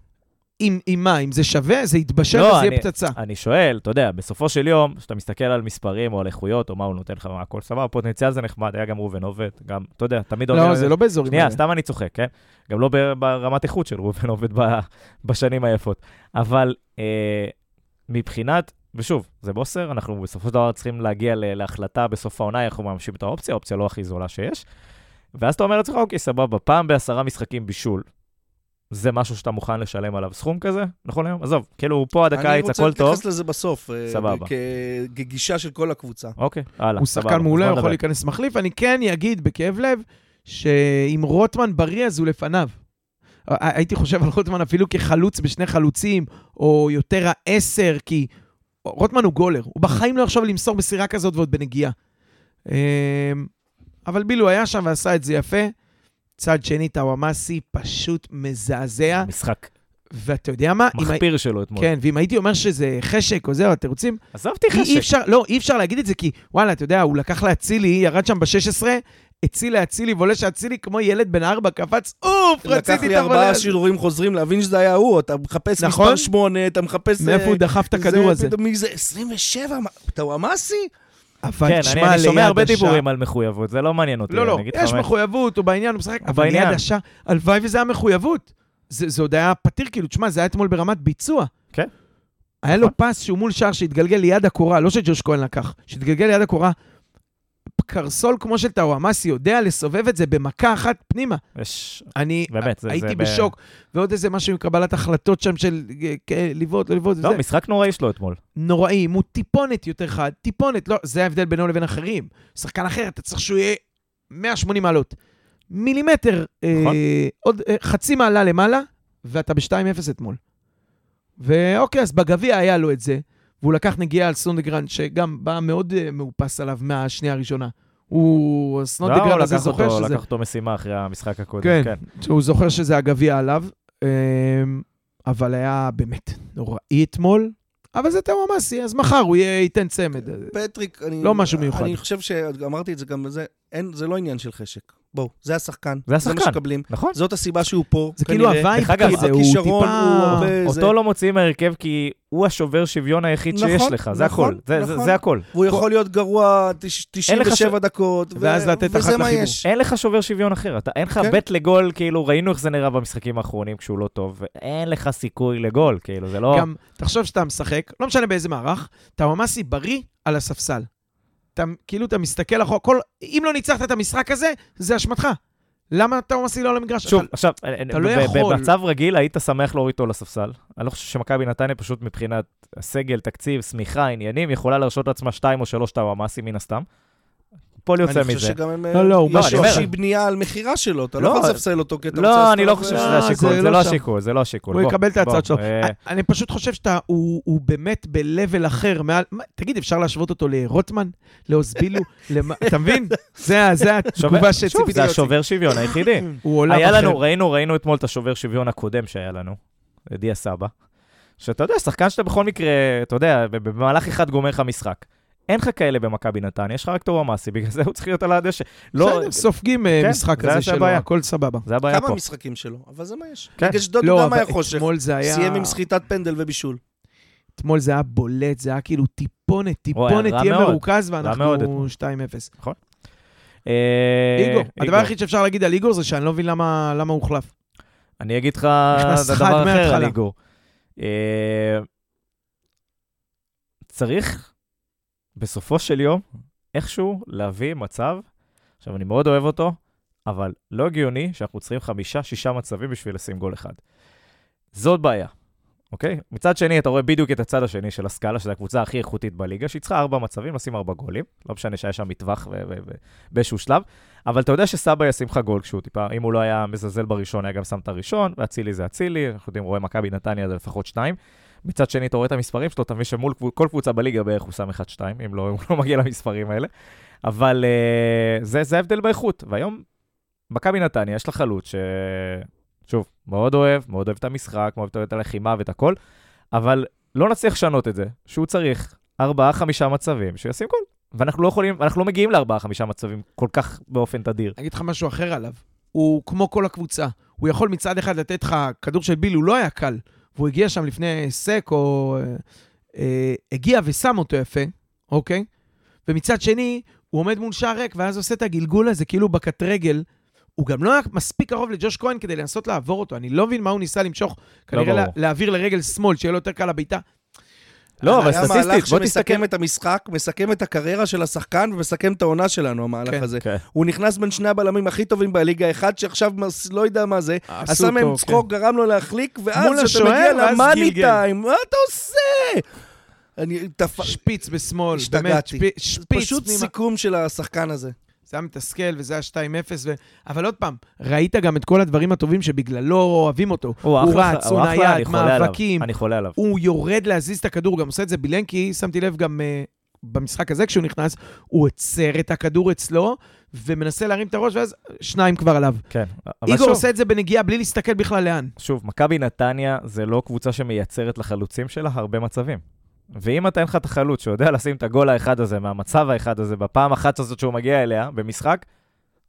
עם, עם מה, אם זה שווה, זה יתבשל לא, וזה יהיה אני- פצצה. אני שואל, אתה יודע, בסופו של יום, כשאתה מסתכל על מספרים או על איכויות, או מה הוא נותן לך, מה הכל סבבה, פוטנציאל זה נחמד, היה גם ראובן עובד, גם, אתה יודע, תמיד לא, אומרים- זה לא באזורים שנייה. סתם אני צוחק, כן? גם לא ברמת איכות של ראובן עובד ב- בשנים היפות. אבל אה, מבחינת, ושוב, זה בוסר, אנחנו בסופו של דבר צריכים להגיע להחלטה בסוף העונה, אנחנו מממשים את האופציה, האופציה לא הכי זולה שיש. ואז אתה אומר לעצמך, אוקיי, סבבה, פעם בעשרה משחקים בישול, זה משהו שאתה מוכן לשלם עליו סכום כזה, נכון היום? עזוב, כאילו, פה עד הקיץ הכל אני רוצה טוב. להתייחס לזה בסוף. אה, סבבה. כגישה של כל הקבוצה. אוקיי, הלאה, הוא שחקן מעולה, הוא יכול. להיכנס מחליף. אני כן אגיד בכאב לב, שאם רוטמן בריא, אז הוא לפניו. הייתי חושב על רוטמן אפילו כחלוץ בשני חלוצים, או יותר העשר, כי רוטמן הוא גולר. הוא בחיים לא יחשוב למסור מסירה כזאת ועוד בנגיעה. אמ, אבל בילו היה שם ועשה את זה יפה. צד שני, טוואמאסי פשוט מזעזע. משחק ואתה יודע מה? אם מחפיר שלו אתמול. כן, ואם הייתי אומר שזה חשק או זהו, התירוצים, עזוב אותי אי, חשק. אפשר, לא, אי אפשר להגיד את זה, כי וואלה, אתה יודע, הוא לקח לאצילי, ירד שם ב-16, הציל לאצילי, וולה שאצילי כמו ילד בן ארבע, קפץ, אוף, לקח רציתי לי את הוולה ארבעה הזה. שידורים חוזרים להבין שזה היה הוא, אתה מחפש נכון. מספר שמונה, אתה מחפש... מאיפה אה, הוא דחף את הכדור זה הזה? פתאום מי זה? 27? מה, טוואמאסי? אבל כן, תשמע, אני, אני שומע ליד הרבה דיבורים על מחויבות, זה לא מעניין אותי. לא, לא, יש מחויבות, הוא בעניין, הוא משחק, אבל בעניין. ליד השער, הלוואי וזה היה מחויבות. זה זה עוד היה פתיר, כאילו, תשמע, זה היה אתמול ברמת ביצוע. כן. היה לו נכון. פס שהוא מול שער שהתגלגל ליד הקורה, לא שג'וש כהן לקח, שהתגלגל ליד הקורה. קרסול כמו של טאוואמאסי יודע לסובב את זה במכה אחת פנימה. יש... אני באמת, זה- הייתי זה ב- בשוק. ועוד איזה משהו עם קבלת החלטות שם של אה, כן, לבעוט, לא לבעוט, לא, וזה. משחק נוראי שלו אתמול. נוראי, אם הוא טיפונת יותר חד, טיפונת, לא, זה ההבדל בינו לבין אחרים. שחקן אחר, אתה צריך שהוא יהיה 180 מעלות. מילימטר, נכון. אה, עוד אה, חצי מעלה למעלה, ואתה ב-2-0 אתמול. ואוקיי, אז בגביע היה לו את זה, והוא לקח נגיעה על סונדגרן, שגם בא מאוד אה, מאופס עליו מהשנייה הראשונה. הוא, לא, הוא סונדגרן הזה לקח זוכר אותו- שזה... לקח אותו משימה אחרי המשחק הקודם, כן, כן. שהוא זוכר שזה הגביע עליו, אמ, אבל היה באמת נוראי אתמול, אבל זה טוואמאסי, אז מחר הוא ייתן צמד. פטריק, אני... לא משהו מיוחד. אני חושב שאמרתי את זה גם בזה, אין, זה לא עניין של חשק. בואו, זה השחקן. זה השחקן. זה מה שמקבלים. נכון. זאת הסיבה שהוא פה, זה כאילו. הווייב כזה, הוא הכישרון טיפה... הוא הרבה- זה- אותו לא מוציאים מהרכב כי הוא השובר שוויון היחיד שיש נכון, לך, זה נכון, הכל. זה- זה- נכון. זה הכל. והוא יכול להיות גרוע תש- אין לך 97 דקות, ו- ואז לתת אחת וזה מה לחיבור. יש. אין לך שובר שוויון אחר, אתה, אין לך כן. בית לגול, כאילו, ראינו איך זה נראה במשחקים האחרונים כשהוא לא טוב, ואין לך סיכוי לגול, כאילו, זה לא... גם, תחשוב שאתה משחק, לא משנה באיזה מערך, תאומאסי בריא על הספסל. אתה, כאילו, אתה מסתכל אחורה, כל, אם לא ניצחת את המשחק הזה, זה אשמתך. למה תאומאסי לא על המגרש? שוב, אתה- עכשיו, אתה לא ב- ב- יכול. במצב רגיל היית שמח להוריד אותו לספסל. אני לא חושב שמכבי נתניה פשוט מבחינת הסגל, תקציב, שמיכה, עניינים, יכולה להרשות לעצמה שתיים או שלוש טאוואמאסים מן הסתם. פועל יוצא אני חושב מזה. שגם הם... לא, לא, הוא יש לא, אני אומר- איזושהי בנייה על מכירה שלו, אתה לא לא, יכול לספסל אותו כי אתה רוצה... לא, אני לא עליו- חושב אה, שזה השיקול, זה זה לא לא. השיקול, זה לא השיקול. הוא יקבל את ההצעות שלו. אה, אני פשוט חושב שאתה, הוא באמת ב-level אחר, מעל... מה, תגיד, אפשר להשוות אותו לרוטמן? לאוזבילו? אתה מבין? זה התגובה שציפיתי זה. השובר שוויון היחידי. הוא עולם היה אחר. לנו, ראינו, ראינו אתמול את השובר שוויון הקודם שהיה לנו, דיה סבא, שאתה יודע, שחקן שאתה בכל מקרה, אתה יודע, במהלך אחד גומר לך משחק. אין לך כאלה במכבי נתניה, יש לך רק תור המאסי, בגלל זה הוא צריך להיות על הדשא. לא, בסדר, סופגים אה, כן, משחק זה- כזה זה שלו, הבעיה. הכל סבבה. זה הבעיה כמה פה. משחקים שלו, אבל זה מה יש. כן. נגד אשדוד לא, הוא גם אבל היה חושך. אתמול זה היה... סיים עם סחיטת פנדל ובישול. אתמול זה היה בולט, זה היה כאילו טיפונת, טיפונת, תהיה. מרוכז, ואנחנו אתמול. 2-0. אה, איגור, הדבר היחיד שאפשר להגיד על איגור זה שאני לא מבין למה למה הוא הוחלף. אני אגיד לך דבר אחר על. איגור. אה, צריך בסופו של יום איכשהו להביא מצב, עכשיו אני מאוד אוהב אותו, אבל לא הגיוני שאנחנו צריכים חמישה, שישה מצבים בשביל לשים גול אחד. זאת בעיה, אוקיי? מצד שני, אתה רואה בדיוק את הצד השני של הסקאלה, שזו הקבוצה הכי איכותית בליגה, שהיא צריכה ארבע מצבים, לשים ארבע גולים. לא משנה שהיה שם מטווח באיזשהו שלב, אבל אתה יודע שסבא ישים לך גול כשהוא טיפה, אם הוא לא היה מזלזל בראשון, היה גם שם את הראשון, ואצילי זה אצילי, אנחנו יודעים, רואה מכבי נתניה זה לפחות שניים. מצד שני, אתה רואה את המספרים שלו, אתה מבין שמול כל קבוצה בליגה בערך הוא שם 1-2, אם לא, הוא לא מגיע למספרים האלה. אבל uh, זה, זה ההבדל באיכות. והיום, מכבי נתניה, יש לה חלוץ ש... שוב, מאוד אוהב, מאוד אוהב את המשחק, מאוד אוהב את הלחימה ואת הכל, אבל לא נצליח לשנות את זה, שהוא צריך ארבעה, חמישה מצבים שישים גול. ואנחנו לא יכולים, אנחנו לא מגיעים לארבעה, חמישה מצבים כל כך באופן תדיר. אני אגיד לך משהו אחר עליו. הוא כמו כל הקבוצה. הוא יכול מצד אחד לתת לך, כדור של ביל הוא לא היה קל, והוא הגיע שם לפני סק, או... אה, אה, הגיע ושם אותו יפה, אוקיי? ומצד שני, הוא עומד מול שער ריק, ואז עושה את הגלגול הזה, כאילו בקט רגל. הוא גם לא היה מספיק קרוב לג'וש כהן כדי לנסות לעבור אותו. אני לא מבין מה הוא ניסה למשוך. כנראה לה, ברור. להעביר לרגל שמאל, שיהיה לו יותר קל לבעיטה. לא, אבל היה מהלך סטטיסטית, בוא שמסכם תסתכל. את המשחק, מסכם את הקריירה של השחקן ומסכם את העונה שלנו, המהלך כן. הזה. כן. הוא נכנס בין שני הבלמים הכי טובים בליגה, אחד שעכשיו מס- לא יודע מה זה, עשה מהם צחוק, גרם לו להחליק, ואז כשאתה מגיע למאני. טיים, מה אתה עושה? אני... תפ... שפיץ בשמאל, באמת, שפיץ פשוט. סיכום של השחקן הזה. זה היה מתסכל וזה היה 2-0, ו... אבל עוד פעם, ראית גם את כל הדברים הטובים שבגללו אוהבים אותו. הוא הוא אחלה, רץ, הוא הוא נייד. מאבקים. אני חולה עליו. הוא יורד להזיז את הכדור, גם עושה את זה בילנקי, שמתי לב גם uh, במשחק הזה כשהוא נכנס, הוא עוצר את הכדור אצלו, ומנסה להרים את הראש, ואז שניים כבר עליו. כן. אבל איגור שוב, עושה את זה בנגיעה בלי להסתכל בכלל לאן. שוב, מכבי נתניה זה לא קבוצה שמייצרת לחלוצים שלה הרבה מצבים. ואם אתה אין לך את החלוץ שיודע לשים את הגול האחד הזה מהמצב האחד הזה בפעם אחת הזאת שהוא מגיע אליה במשחק,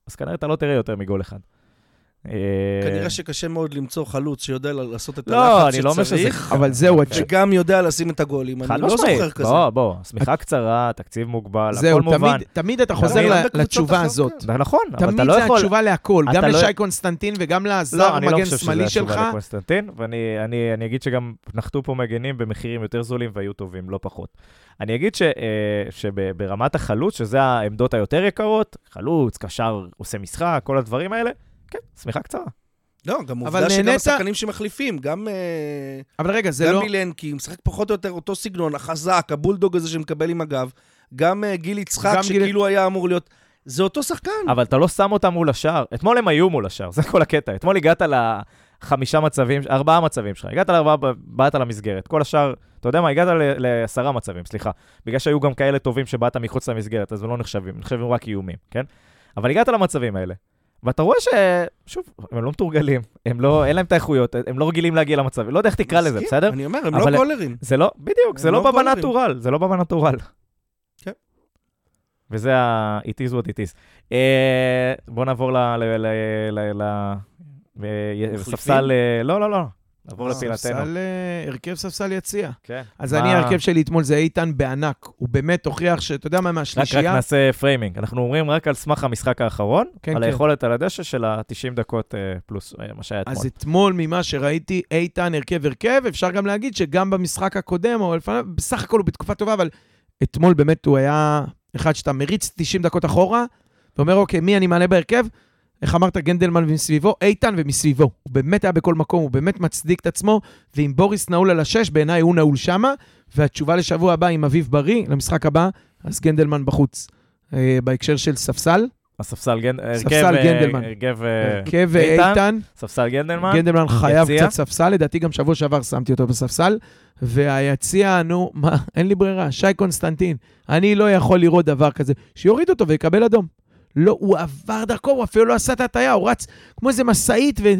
אז כנראה אתה לא תראה יותר מגול אחד. אה, כנראה שקשה מאוד למצוא חלוץ שיודע לעשות את לא, הלחץ אני לא אומר שזה... שצריך, אבל זהו, וגם יודע לשים את הגולים. אני לא. זוכר כזה. בוא, בוא, שמיכה קצרה, תקציב מוגבל, הכל מובן. תמיד, תמיד אתה חוזר גם ל- בקבוצות לתשובה הזאת. זה נכון, אבל אתה תמיד לא זה יכול... התשובה להכל, גם לא- לשי קונסטנטין וגם לזר לא, אני לא מגן חושב שזה שמאלי שלך. התשובה לקונסטנטין, ואני אני, אני אגיד שגם נחתו פה מגנים במחירים יותר זולים והיו טובים, לא פחות. אני אגיד ש, אה, שברמת החלוץ, שזה העמדות היותר יקרות, חלוץ, קשר, עושה משחק, כל הדברים האלה, כן, שמיכה קצרה. לא, גם אבל עובדה שגם נהנית- השחקנים שמחליפים, גם... אה, אבל רגע, זה גם לא... מילנקי, משחק פחות או יותר אותו סגנון, החזק, הבולדוג הזה שמקבל עם הגב, גם אה, גיל יצחק, גם גיל- שכאילו היה אמור להיות... זה אותו שחקן. אבל אתה לא שם אותם מול השער. אתמול הם היו מול השער, זה כל הקטע. אתמול הגעת לחמישה מצבים, ארבעה מצבים שלך. הגעת לארבעה, באת למסגרת. כל השאר, אתה יודע מה, הגעת לעשרה מצבים, סליחה. בגלל שהיו גם כאלה טובים שבאת מחוץ למסגרת, אז הם לא נחשבים, נחשבים רק איומים, כן? אבל הגעת למצבים האלה. ואתה רואה ש... שוב, הם לא מתורגלים, הם לא, אין להם את האיכויות, הם לא רגילים להגיע למצב, לא יודע איך תקרא לזה, בסדר? אני אומר, הם לא גולרים. זה לא, בדיוק, זה לא לא גולרים. בבנטורל, זה לא בבנטורל. כן. וזה ה- it is what it is. אה, בוא נעבור ל... ל... ל... ל... ל... ל- מחליפים? ספסל... אה, לא, לא, לא. נעבור אה, לפינתנו. ספסל, אה, הרכב ספסל יציע. כן. אז אני, ההרכב שלי אתמול זה איתן בענק. הוא באמת הוכיח שאתה יודע מה רק, רק מהשלישייה. נעשה פריימינג. אנחנו אומרים רק על סמך המשחק האחרון, כן, על כן. היכולת על הדשא של ה-90 דקות אה, פלוס מה שהיה אתמול. אז אתמול, ממה שראיתי, איתן הרכב הרכב, אפשר גם להגיד שגם במשחק הקודם, או לפניו, בסך הכל הוא בתקופה טובה, אבל אתמול באמת הוא היה אחד שאתה מריץ 90 דקות אחורה, ואומר, אוקיי, מי אני מעלה בהרכב? איך אמרת, גנדלמן ומסביבו? איתן ומסביבו. הוא באמת היה בכל מקום, הוא באמת מצדיק את עצמו, ואם בוריס נעול על השש, בעיניי הוא נעול שמה, והתשובה לשבוע הבא עם אביב בריא, למשחק הבא, אז גנדלמן בחוץ. אה, בהקשר של ספסל. הספסל גנ- ספסל אה, גנדלמן. הרכב אה, הרכב איתן, איתן, ספסל גנדלמן. גנדלמן חייב יציע? קצת ספסל, לדעתי גם שבוע שעבר שמתי אותו בספסל. והיציע, נו, מה, אין לי ברירה, שי קונסטנטין, אני לא יכול לראות דבר כזה, שיוריד אותו ויקבל אדום. לא, הוא עבר דרכו, הוא אפילו לא עשה את ההטייה, הוא רץ כמו איזה משאית ו...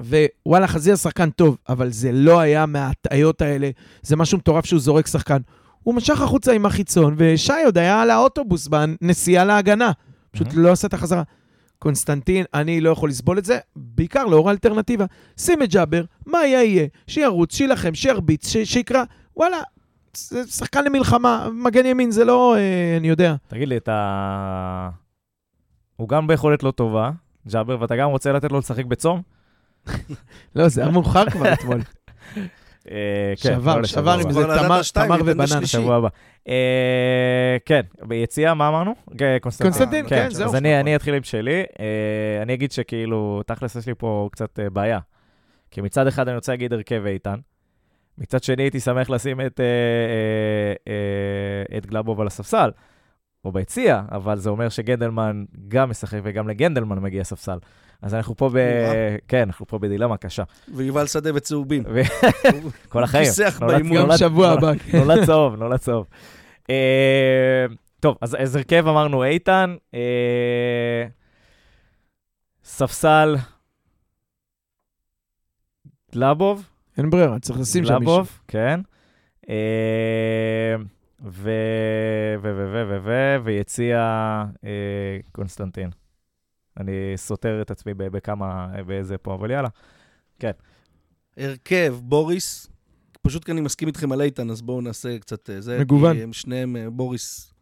ווואלה, חזיר שחקן טוב, אבל זה לא היה מההטעיות האלה, זה משהו מטורף שהוא זורק שחקן. הוא משך החוצה עם החיצון, ושי עוד היה על האוטובוס בנסיעה להגנה. פשוט. לא עשה את החזרה. קונסטנטין, אני לא יכול לסבול את זה, בעיקר לאור האלטרנטיבה. שים את ג'אבר, מה יהיה יהיה, שירוץ, שיילחם, שירביץ, שיקרא, וואלה, שחקן למלחמה, מגן ימין זה לא, אה, אני יודע. תגיד לי, אתה... הוא גם ביכולת לא טובה, ג'אבר, ואתה גם רוצה לתת לו לשחק בצום? לא, זה היה מאוחר כבר אתמול. אה, כן, שבר, לא שבר עם כבר נתת תמר- ובננה. לשלישי. שבוע הבא. אה, כן, ביציאה, מה אמרנו? קונסטנטין. קונסטנטין, כן, זהו. אז אני, אתחיל עם שלי. אני אגיד שכאילו, תכלס יש לי פה קצת בעיה. כי מצד אחד אני רוצה להגיד הרכב איתן, מצד שני הייתי שמח לשים את, אה, אה, אה, את גלאבוב על הספסל, או ביציע, אבל זה אומר שגנדלמן גם משחק וגם לגנדלמן מגיע ספסל. אז אנחנו פה ב... כן, אנחנו פה בדילמה קשה. ויובל שדה וצהובים. כל החיים. כיסח נולד- באימון. גם שבוע הבא. נולד צהוב, נולד צהוב. טוב, אז אז הרכב אמרנו איתן, אה, ספסל, גלאבוב, אין ברירה, צריך לשים שם מישהו. גלאבוב, כן. אה, ו... ו... ו... ו... ו... ו... ויציע אה, קונסטנטין. אני סותר את עצמי ב- בכמה, באיזה פה, אבל יאללה. הרכב, בוריס, פשוט כי אני מסכים איתכם על איתן, אז בואו נעשה קצת אה, זה. מגוון. הם שניהם, בוריס,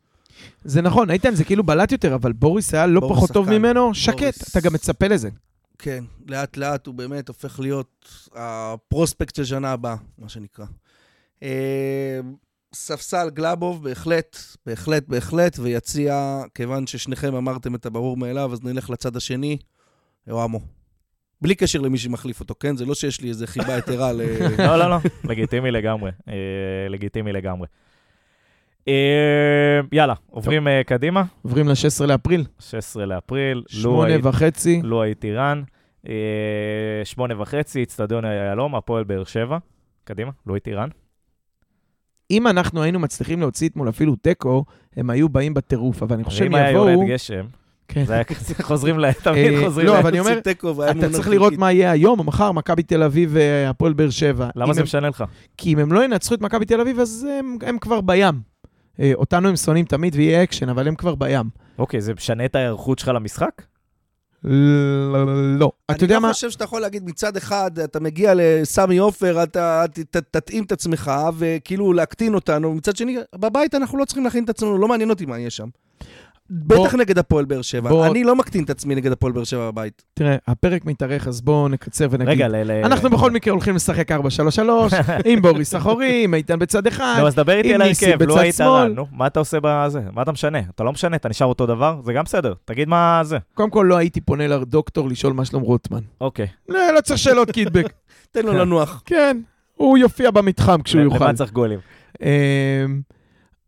זה נכון, איתן זה כאילו בלט יותר, אבל בוריס היה לא בוריס פחות טוב שחקן. ממנו, שקט, בוריס. אתה גם מצפה לזה. כן, לאט לאט הוא באמת הופך להיות הפרוספקט של שנה הבאה, מה שנקרא. אה, ספסל גלאבוב, בהחלט, בהחלט, בהחלט, ויציע, כיוון ששניכם אמרתם את הברור מאליו, אז נלך לצד השני, אוהמו. בלי קשר למי שמחליף אותו, כן? זה לא שיש לי איזה חיבה יתרה ל... לא, לא, לא, לגיטימי לגמרי. אה, לגיטימי לגמרי. אה, יאללה, עוברים אה, קדימה. עוברים ל-16 לאפריל, 16 לאפריל, לו שמונה היית- וחצי. לו הייתי רן. אה, שמונה וחצי, אצטדיון היהלום, הפועל באר שבע. קדימה, לו הייתי רן. אם אנחנו היינו מצליחים להוציא אתמול אפילו תיקו, הם היו באים בטירוף, אבל אני חושב שהם אם היה יבואו... יורד גשם, כן. זה היה כזה, חוזרים, ל- תמיד חוזרים. לא, אבל אני אומר, אתה צריך לראות. מה יהיה היום או מחר, מכבי תל אביב והפועל באר שבע. למה זה משנה לך? כי אם הם לא ינצחו את מכבי תל אביב, אז הם, הם כבר בים. אה, אותנו הם שונאים תמיד ויהיה אקשן, אבל הם כבר בים. אוקיי, זה משנה את ההיערכות שלך למשחק? לא. אתה יודע אני מה? לא חושב שאתה יכול להגיד מצד אחד, אתה מגיע לסמי עופר, אתה תתאים את עצמך, וכאילו להקטין אותנו, מצד שני, בבית אנחנו לא צריכים להכין את עצמנו, לא מעניין אותי מה יהיה שם. בטח נגד הפועל באר שבע. בוא- אני לא מקטין את עצמי נגד הפועל באר שבע בבית. תראה, הפרק מתארך, אז בואו נקצר ונגיד. רגע, ל... אנחנו בכל מקרה הולכים לשחק 4-3-3, עם בוריס אחורי, עם איתן בצד אחד. לא, אז דבר איתי על ההרכב, לא בצד היית. רן, נו, מה אתה עושה בזה? מה אתה משנה? אתה לא משנה, אתה נשאר אותו דבר, זה גם בסדר. תגיד מה זה. קודם כל, לא הייתי פונה לדוקטור לשאול מה שלום רוטמן. אוקיי. לא, לא צריך שאלות קידבק. תן לו לנוח. כן, הוא יופיע במתחם כשהוא יוכל. למה צריך גולים?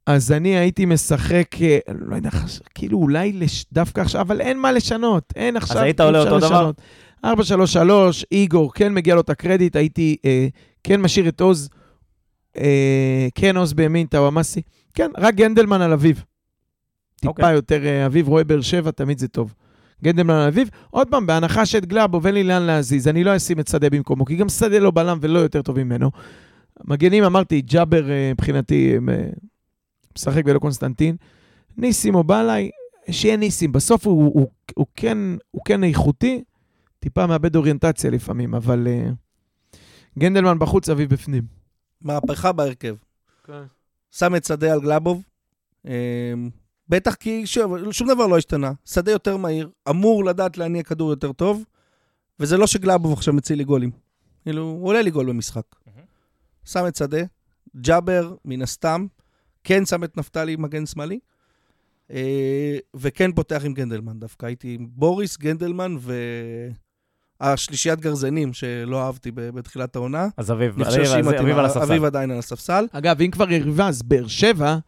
אז אני הייתי משחק, אה, לא יודע, כאילו אולי לש... דווקא עכשיו, אבל אין מה לשנות, אין עכשיו, היית אי עולה אותו דבר? לשנות. 4-3-3, איגור, כן מגיע לו את הקרדיט, הייתי אה, כן משאיר את עוז, אה, כן עוז בימין, טוואמאסי, כן, רק גנדלמן על אביב. טיפה אוקיי. יותר אה, אביב, רואה באר שבע, תמיד זה טוב. גנדלמן על אביב, עוד פעם, בהנחה שאת גלאבוב אין לי לאן להזיז, אני לא אשים את שדה במקומו, כי גם שדה לא בלם ולא יותר טוב ממנו. מגנים, אמרתי, ג'אבר אה, מבחינתי אה, משחק ולא קונסטנטין. ניסים או בלאי, שיהיה ניסים. בסוף הוא, הוא, הוא, כן, הוא כן איכותי, טיפה מאבד אוריינטציה לפעמים, אבל uh, גנדלמן בחוץ, אביב בפנים. מהפכה בהרכב. שם את שדה על גלאבוב. אמ, בטח כי, שוב, שום דבר לא השתנה. שדה יותר מהיר, אמור לדעת להניע כדור יותר טוב, וזה לא שגלאבוב עכשיו מציל לי גולים. כאילו, הוא עולה לי גול במשחק. שם את שדה, ג'אבר, מן הסתם, כן שם את נפתלי מגן שמאלי, אה, וכן פותח עם גנדלמן דווקא. הייתי עם בוריס, גנדלמן והשלישיית גרזנים שלא אהבתי בתחילת העונה. אז אביב, אביב, אביב, אביב על הספסל. אביב עדיין על הספסל. אגב, אם כבר יריבה, אז באר שבע,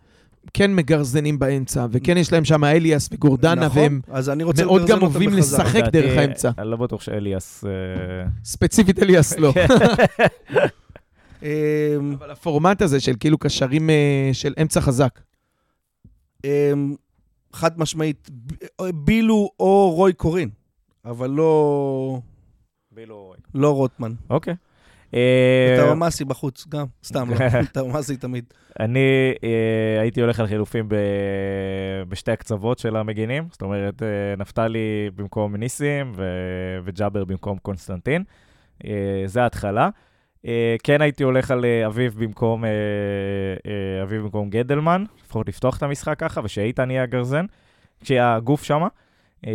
כן מגרזנים באמצע, וכן יש להם שם אליאס וגורדנה, נכון, והם אז אני רוצה מאוד גם אוהבים. לשחק דרך האמצע. אני לא בטוח שאליאס... אה, ספציפית אליאס לא. אמ, אבל הפורמט הזה של כאילו קשרים אה, של אמצע חזק. אמ, חד משמעית, בילו או רוי קורין, אבל לא, לא רוטמן. אוקיי. אה, טאומאסי בחוץ, גם, סתם, לא, טאומאסי תמיד. אני אה, הייתי הולך על חילופים. בשתי הקצוות של המגינים, זאת אומרת, אה, נפתלי במקום ניסים. וג'אבר במקום קונסטנטין. אה, זה ההתחלה. אה, כן הייתי הולך על אה, אביב במקום, אה, אה, אביב במקום גדלמן, לפחות לפתוח את המשחק ככה, ושאיתן יהיה הגרזן, כשיהיה הגוף שם, אה,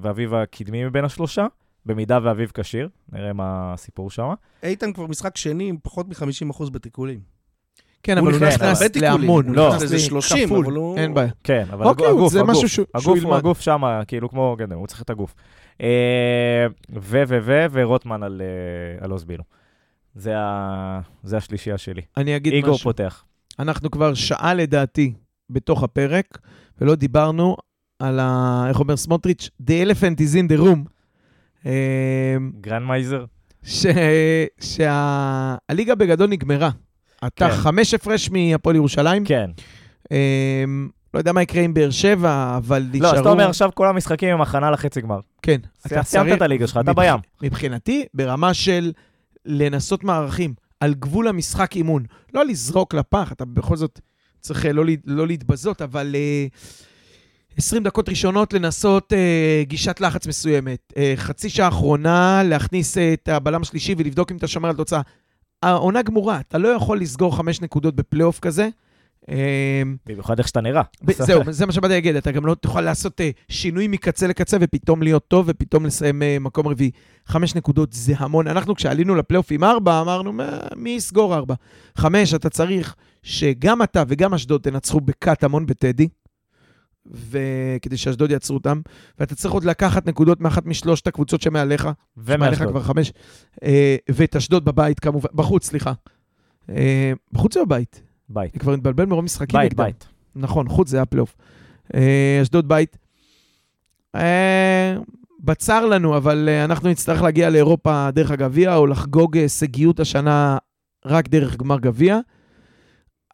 ואביב הקדמי מבין השלושה, במידה ואביב כשיר, נראה מה הסיפור שם. איתן כבר משחק שני עם פחות מ-50% בתיקולים. כן, אבל הוא נכנס להמון. הוא נכנס לאיזה 30, לכפול, אבל הוא- אין בעיה. כן, אבל אוקיי, הגוף, זה הגוף, משהו שהוא- שהוא הגוף, ילמד. הגוף שם, כאילו כמו גדל, הוא צריך את הגוף. ו, ו, ו, ורוטמן על, על עוז בילו. זה, ה, זה השלישייה שלי. אני אגיד איגור משהו. פותח. אנחנו כבר שעה לדעתי בתוך הפרק, ולא דיברנו על ה... איך אומר סמוטריץ'? The elephant is in the room. אה, גרנדמייזר? ש... שהליגה בגדול נגמרה. אתה כן. חמש הפרש מהפועל ירושלים. כן. אה, לא יודע מה יקרה עם באר שבע, אבל נשארו... לא, אז אתה אומר עכשיו כל המשחקים הם הכנה לחצי גמר. כן. אתה סיימת את הליגה שלך, אתה בים. מבחינתי, ברמה של לנסות מערכים, על גבול המשחק אימון. לא לזרוק לפח, אתה בכל זאת צריך אה, לא, לא להתבזות, אבל אה, 20 דקות ראשונות לנסות אה, גישת לחץ מסוימת. אה, חצי שעה אחרונה להכניס את הבלם השלישי ולבדוק אם אתה שומר על תוצאה. העונה גמורה, אתה לא יכול לסגור חמש נקודות בפלייאוף כזה. אה, במיוחד איך שאתה נראה. זהו, זה מה שבאתי להגיד, אתה גם לא תוכל לעשות אה, שינוי מקצה לקצה ופתאום להיות טוב ופתאום לסיים אה, מקום רביעי. חמש נקודות זה המון. אנחנו כשעלינו לפלייאוף עם ארבע, אמרנו, "מה, מי יסגור ארבע? חמש, אתה צריך שגם אתה וגם אשדוד תנצחו בקטמון בטדי, וכדי שאשדוד יעצרו אותם, ואתה צריך עוד לקחת נקודות מאחת משלושת הקבוצות שמעליך, ומאשדוד. כבר חמש, אה, ואת אשדוד בבית כמובן, בחוץ, סליחה. בחוץ או בבית? בית. אני כבר מתבלבל מרוב משחקים בית, נגדם. בית. נכון, חוץ זה היה פלייאוף. אה, אשדוד בית. אה, בצר לנו, אבל אה, אנחנו נצטרך להגיע לאירופה דרך הגביע, או לחגוג הישגיות השנה רק דרך גמר גביע.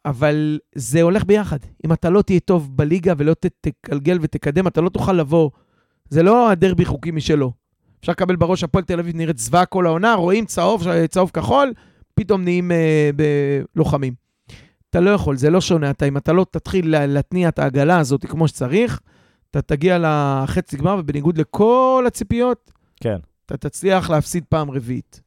אבל זה הולך ביחד. אם אתה לא תהיה טוב בליגה ולא תגלגל ותקדם, אתה לא תוכל לבוא. זה לא הדרבי חוקי משלו. אפשר לקבל בראש, הפועל תל אביב נראית זוועה כל העונה, רואים צהוב, צהוב כחול, פתאום נהיים אה, ב- לוחמים. אתה לא יכול, זה לא שונה. אתה, אם אתה לא תתחיל לה- להתניע את העגלה הזאת כמו שצריך, אתה תגיע לחצי גמר, ובניגוד לכל הציפיות, כן. אתה תצליח להפסיד פעם רביעית.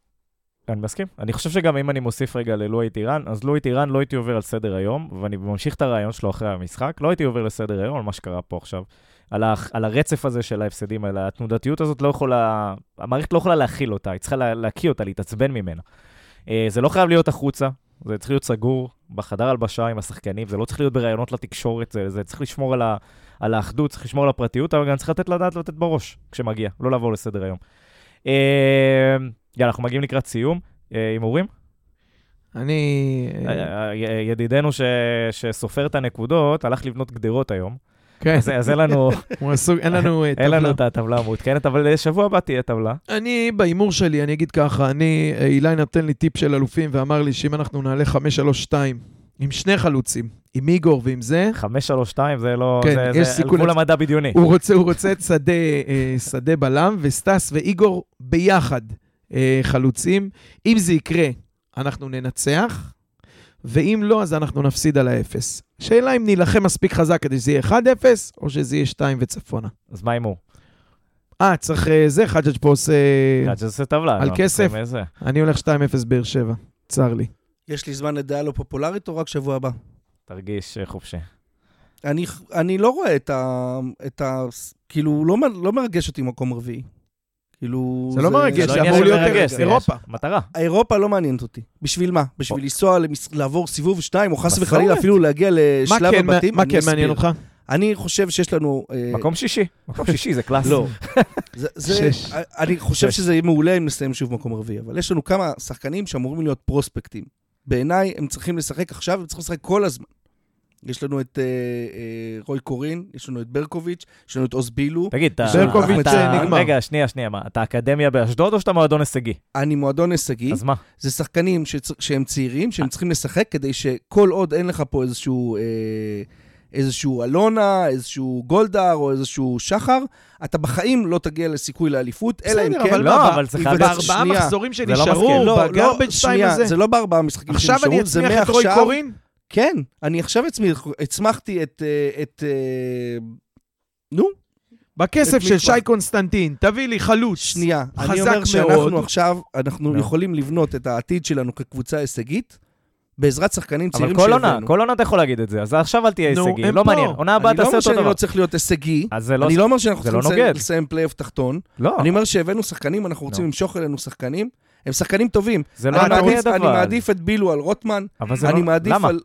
אני מסכים. אני חושב שגם אם אני מוסיף רגע ללואי טירן, אז לואי טירן לא הייתי עובר על סדר היום, ואני ממשיך את הרעיון שלו אחרי המשחק, לא הייתי עובר לסדר היום על מה שקרה פה עכשיו. על, ה, על הרצף הזה של ההפסדים האלה, התנודתיות הזאת לא יכולה, המערכת לא יכולה להכיל אותה, היא צריכה לה, להקיא אותה, להתעצבן ממנה. אה, זה לא חייב להיות החוצה, זה צריך להיות סגור בחדר הלבשה עם השחקנים, זה לא צריך להיות בראיונות לתקשורת, זה, זה צריך לשמור על, ה, על האחדות, צריך לשמור על הפרטיות, אבל גם צריך לתת לדעת לתת בראש כשמגיע, לא לעבור לסדר היום. אה, יאללה, אנחנו מגיעים לקראת סיום. אה, הימורים? אני... אה, אה, ידידנו ש- שסופר את הנקודות, הלך לבנות גדרות היום. כן, אז אין לנו עסוק, אין לנו אה, אין טבלה. לנו את הטבלה המעודכנת, אבל אה, שבוע הבא תהיה טבלה. אני, בהימור שלי, אני אגיד ככה, אני, אה, אילי נתן לי טיפ של אלופים ואמר לי שאם אנחנו נעלה 5-3-2 עם שני חלוצים, עם איגור ועם זה, 532 זה לא, כן, זה- יש זה על גבול המדע בדיוני. הוא רוצה, הוא רוצה את שדה, אה, שדה בלם, וסטס ואיגור ביחד אה, חלוצים. אם זה יקרה, אנחנו ננצח, ואם לא, אז אנחנו נפסיד על האפס. שאלה אם נילחם מספיק חזק כדי שזה יהיה 1-0, או שזה יהיה 2 וצפונה. אז מה הימור? אה, צריך אה, זה, חג'ג' פה עושה... שזה עושה טבלה. על לא, כסף? אני הולך 2-0 באר שבע, צר לי. יש לי זמן לדעה לא פופולרית או רק שבוע הבא? תרגיש אה, חופשי. אני, אני לא רואה את ה... את ה כאילו, לא, לא מרגש אותי מקום רביעי. כאילו... זה לא מרגש, זה לא אמור של להיות מרגש, זה אירופה. מטרה. האירופה לא מעניינת אותי. בשביל מה? בשביל לנסוע, למס... לעבור סיבוב שתיים, או חס. וחלילה אפילו להגיע מה לשלב כן, הבתים? מה כן. מעניין אותך? אני חושב שיש לנו... אה, מקום שישי. מקום שישי זה קלאס. לא. אני חושב. שזה יהיה מעולה אם נסיים שוב מקום רביעי, אבל יש לנו כמה שחקנים שאמורים להיות פרוספקטים. בעיניי הם צריכים לשחק עכשיו, הם צריכים לשחק כל הזמן. יש לנו את אה, אה, רוי קורין, יש לנו את ברקוביץ', יש לנו את עוז בילו. תגיד, אתה... ברקוביץ' אתה- נגמר. רגע, שנייה, שנייה, מה, אתה אקדמיה באשדוד או שאתה מועדון הישגי? אני מועדון הישגי. אז מה? זה שחקנים שצ... שהם צעירים, שהם צריכים לשחק כדי שכל עוד אין לך פה איזשהו, אה, איזשהו אלונה, איזשהו גולדהר או איזשהו שחר, אתה בחיים לא תגיע לסיכוי לאליפות, אלא אם בסדר, כן... אבל לא, אבל זה חייב... בארבעה שנייה. מחזורים לא שנשארו. לא, לא, בגרבג' טיים שנייה, הזה. זה לא בארבעה משחקים עכשיו שנשארו, אני זה אצמיח את רוי מעכשיו- קורין? כן, אני עכשיו הצמחתי את... אה, את אה, נו, בכסף את של שי? קונסטנטין, תביא לי חלוץ. שנייה. חזק אני אומר מאוד. שאנחנו עכשיו, אנחנו נו. יכולים לבנות את העתיד שלנו כקבוצה הישגית, בעזרת שחקנים אבל צעירים כל עונה. כל עונה אתה יכול להגיד את זה, אז עכשיו אל תהיה הישגי, לא. מעניין. עונה הבאה אני לא תעשה אומר אותו שאני דבר. לא צריך להיות הישגי, אז זה לא... אני לא אומר שאנחנו לא צריכים. לסיים- פלייאוף תחתון, לא, אני אומר שהבאנו שחקנים, אנחנו רוצים. למשוך אלינו שחקנים, הם שחקנים טובים. זה לא אני מעניין מעדיף- אני אבל. מעדיף את בילו על רוטמן, אבל זה אני לא... מעדיף למה? על...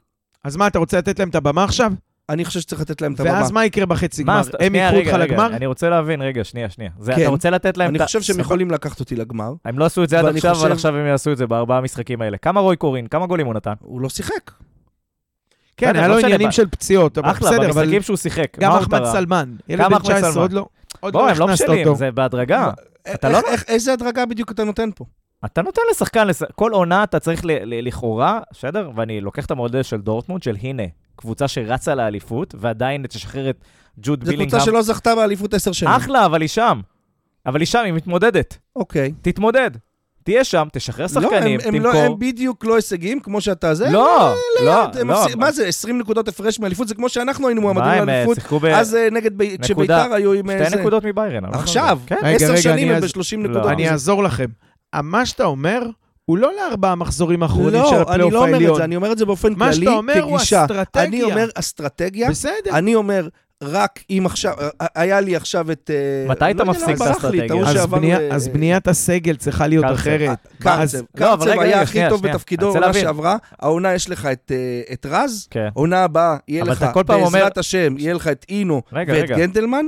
אז מה, אתה רוצה לתת להם את הבמה עכשיו? אני חושב שצריך לתת להם את הבמה. ואז מה יקרה בחצי מה, גמר? אז- הם רגע, אותך לגמר? אני רוצה להבין, רגע, שנייה, שנייה. זה- כן. אתה רוצה לתת להם אני את ה... חושב שהם. יכולים לקחת אותי לגמר. הם לא עשו את זה עד עכשיו, אבל עכשיו הם יעשו את זה בארבעה המשחקים האלה. כמה רוי קורין? כמה גולים הוא נתן? הוא לא שיחק. כן, היה לא לו משנה, עניינים של פציעות, אבל אחלה, בסדר, אבל במשחקים שהוא שיחק. גם מה אחמד? סלמן. ילד גם בן אחמד 19 סלמן. עוד לא... בוא, לא הם לא בשלים, אותו. זה בהדרגה. לא- איזה הדרגה בדיוק אתה נותן פה? אתה נותן לשחקן, לש- כל עונה אתה צריך ל- ל- לכאורה, בסדר? ואני לוקח את המודל של דורטמונד, של הנה, קבוצה שרצה לאליפות, ועדיין תשחרר את ג'וד זו בילינגהם. קבוצה שלא זכתה באליפות עשר שנים. אחלה, אבל היא שם. אבל היא שם, היא מתמודדת. אוקיי. תתמודד. תהיה שם, תשחרר לא, שחקנים, הם- הם לא- תמכור. הם בדיוק לא הישגים, כמו שאתה זה. לא, לא, הם לא. מה זה, 20 נקודות הפרש מאליפות? זה כמו שאנחנו היינו מועמדים אה, לאליפות. ב... אז אה, נגד, ב- כשביתר היו עם... אה, שתי. נקודות מביירן. לא עכשיו, יודע. כן. שנים הם אז- ב-30 לא, נקודות. אני אעזור לכם. מה שאתה אומר, הוא לא לארבעה מחזורים האחרונים של לא, אני הפלייאוף לא אומר את העליון. זה, אני אומר את זה באופן מה כללי, שאתה אומר הוא כגישה. אסטרטגיה. אני אומר אסטרטגיה, בסדר. אני אומר, רק אם עכשיו, אה, היה לי עכשיו את... אה, מתי אתה לא יודע מפסיק למה את האסטרטגיה? ההוא אז בניית הסגל צריכה להיות קרצב. אחרת. קרצב. אז- לא, קרצב היה הכי טוב. בתפקידו עונה. שעברה, העונה יש לך את, אה, את רז, כן. עונה הבאה יהיה לך, אתה בעזרת השם, יהיה לך את אינו ואת. גנדלמן,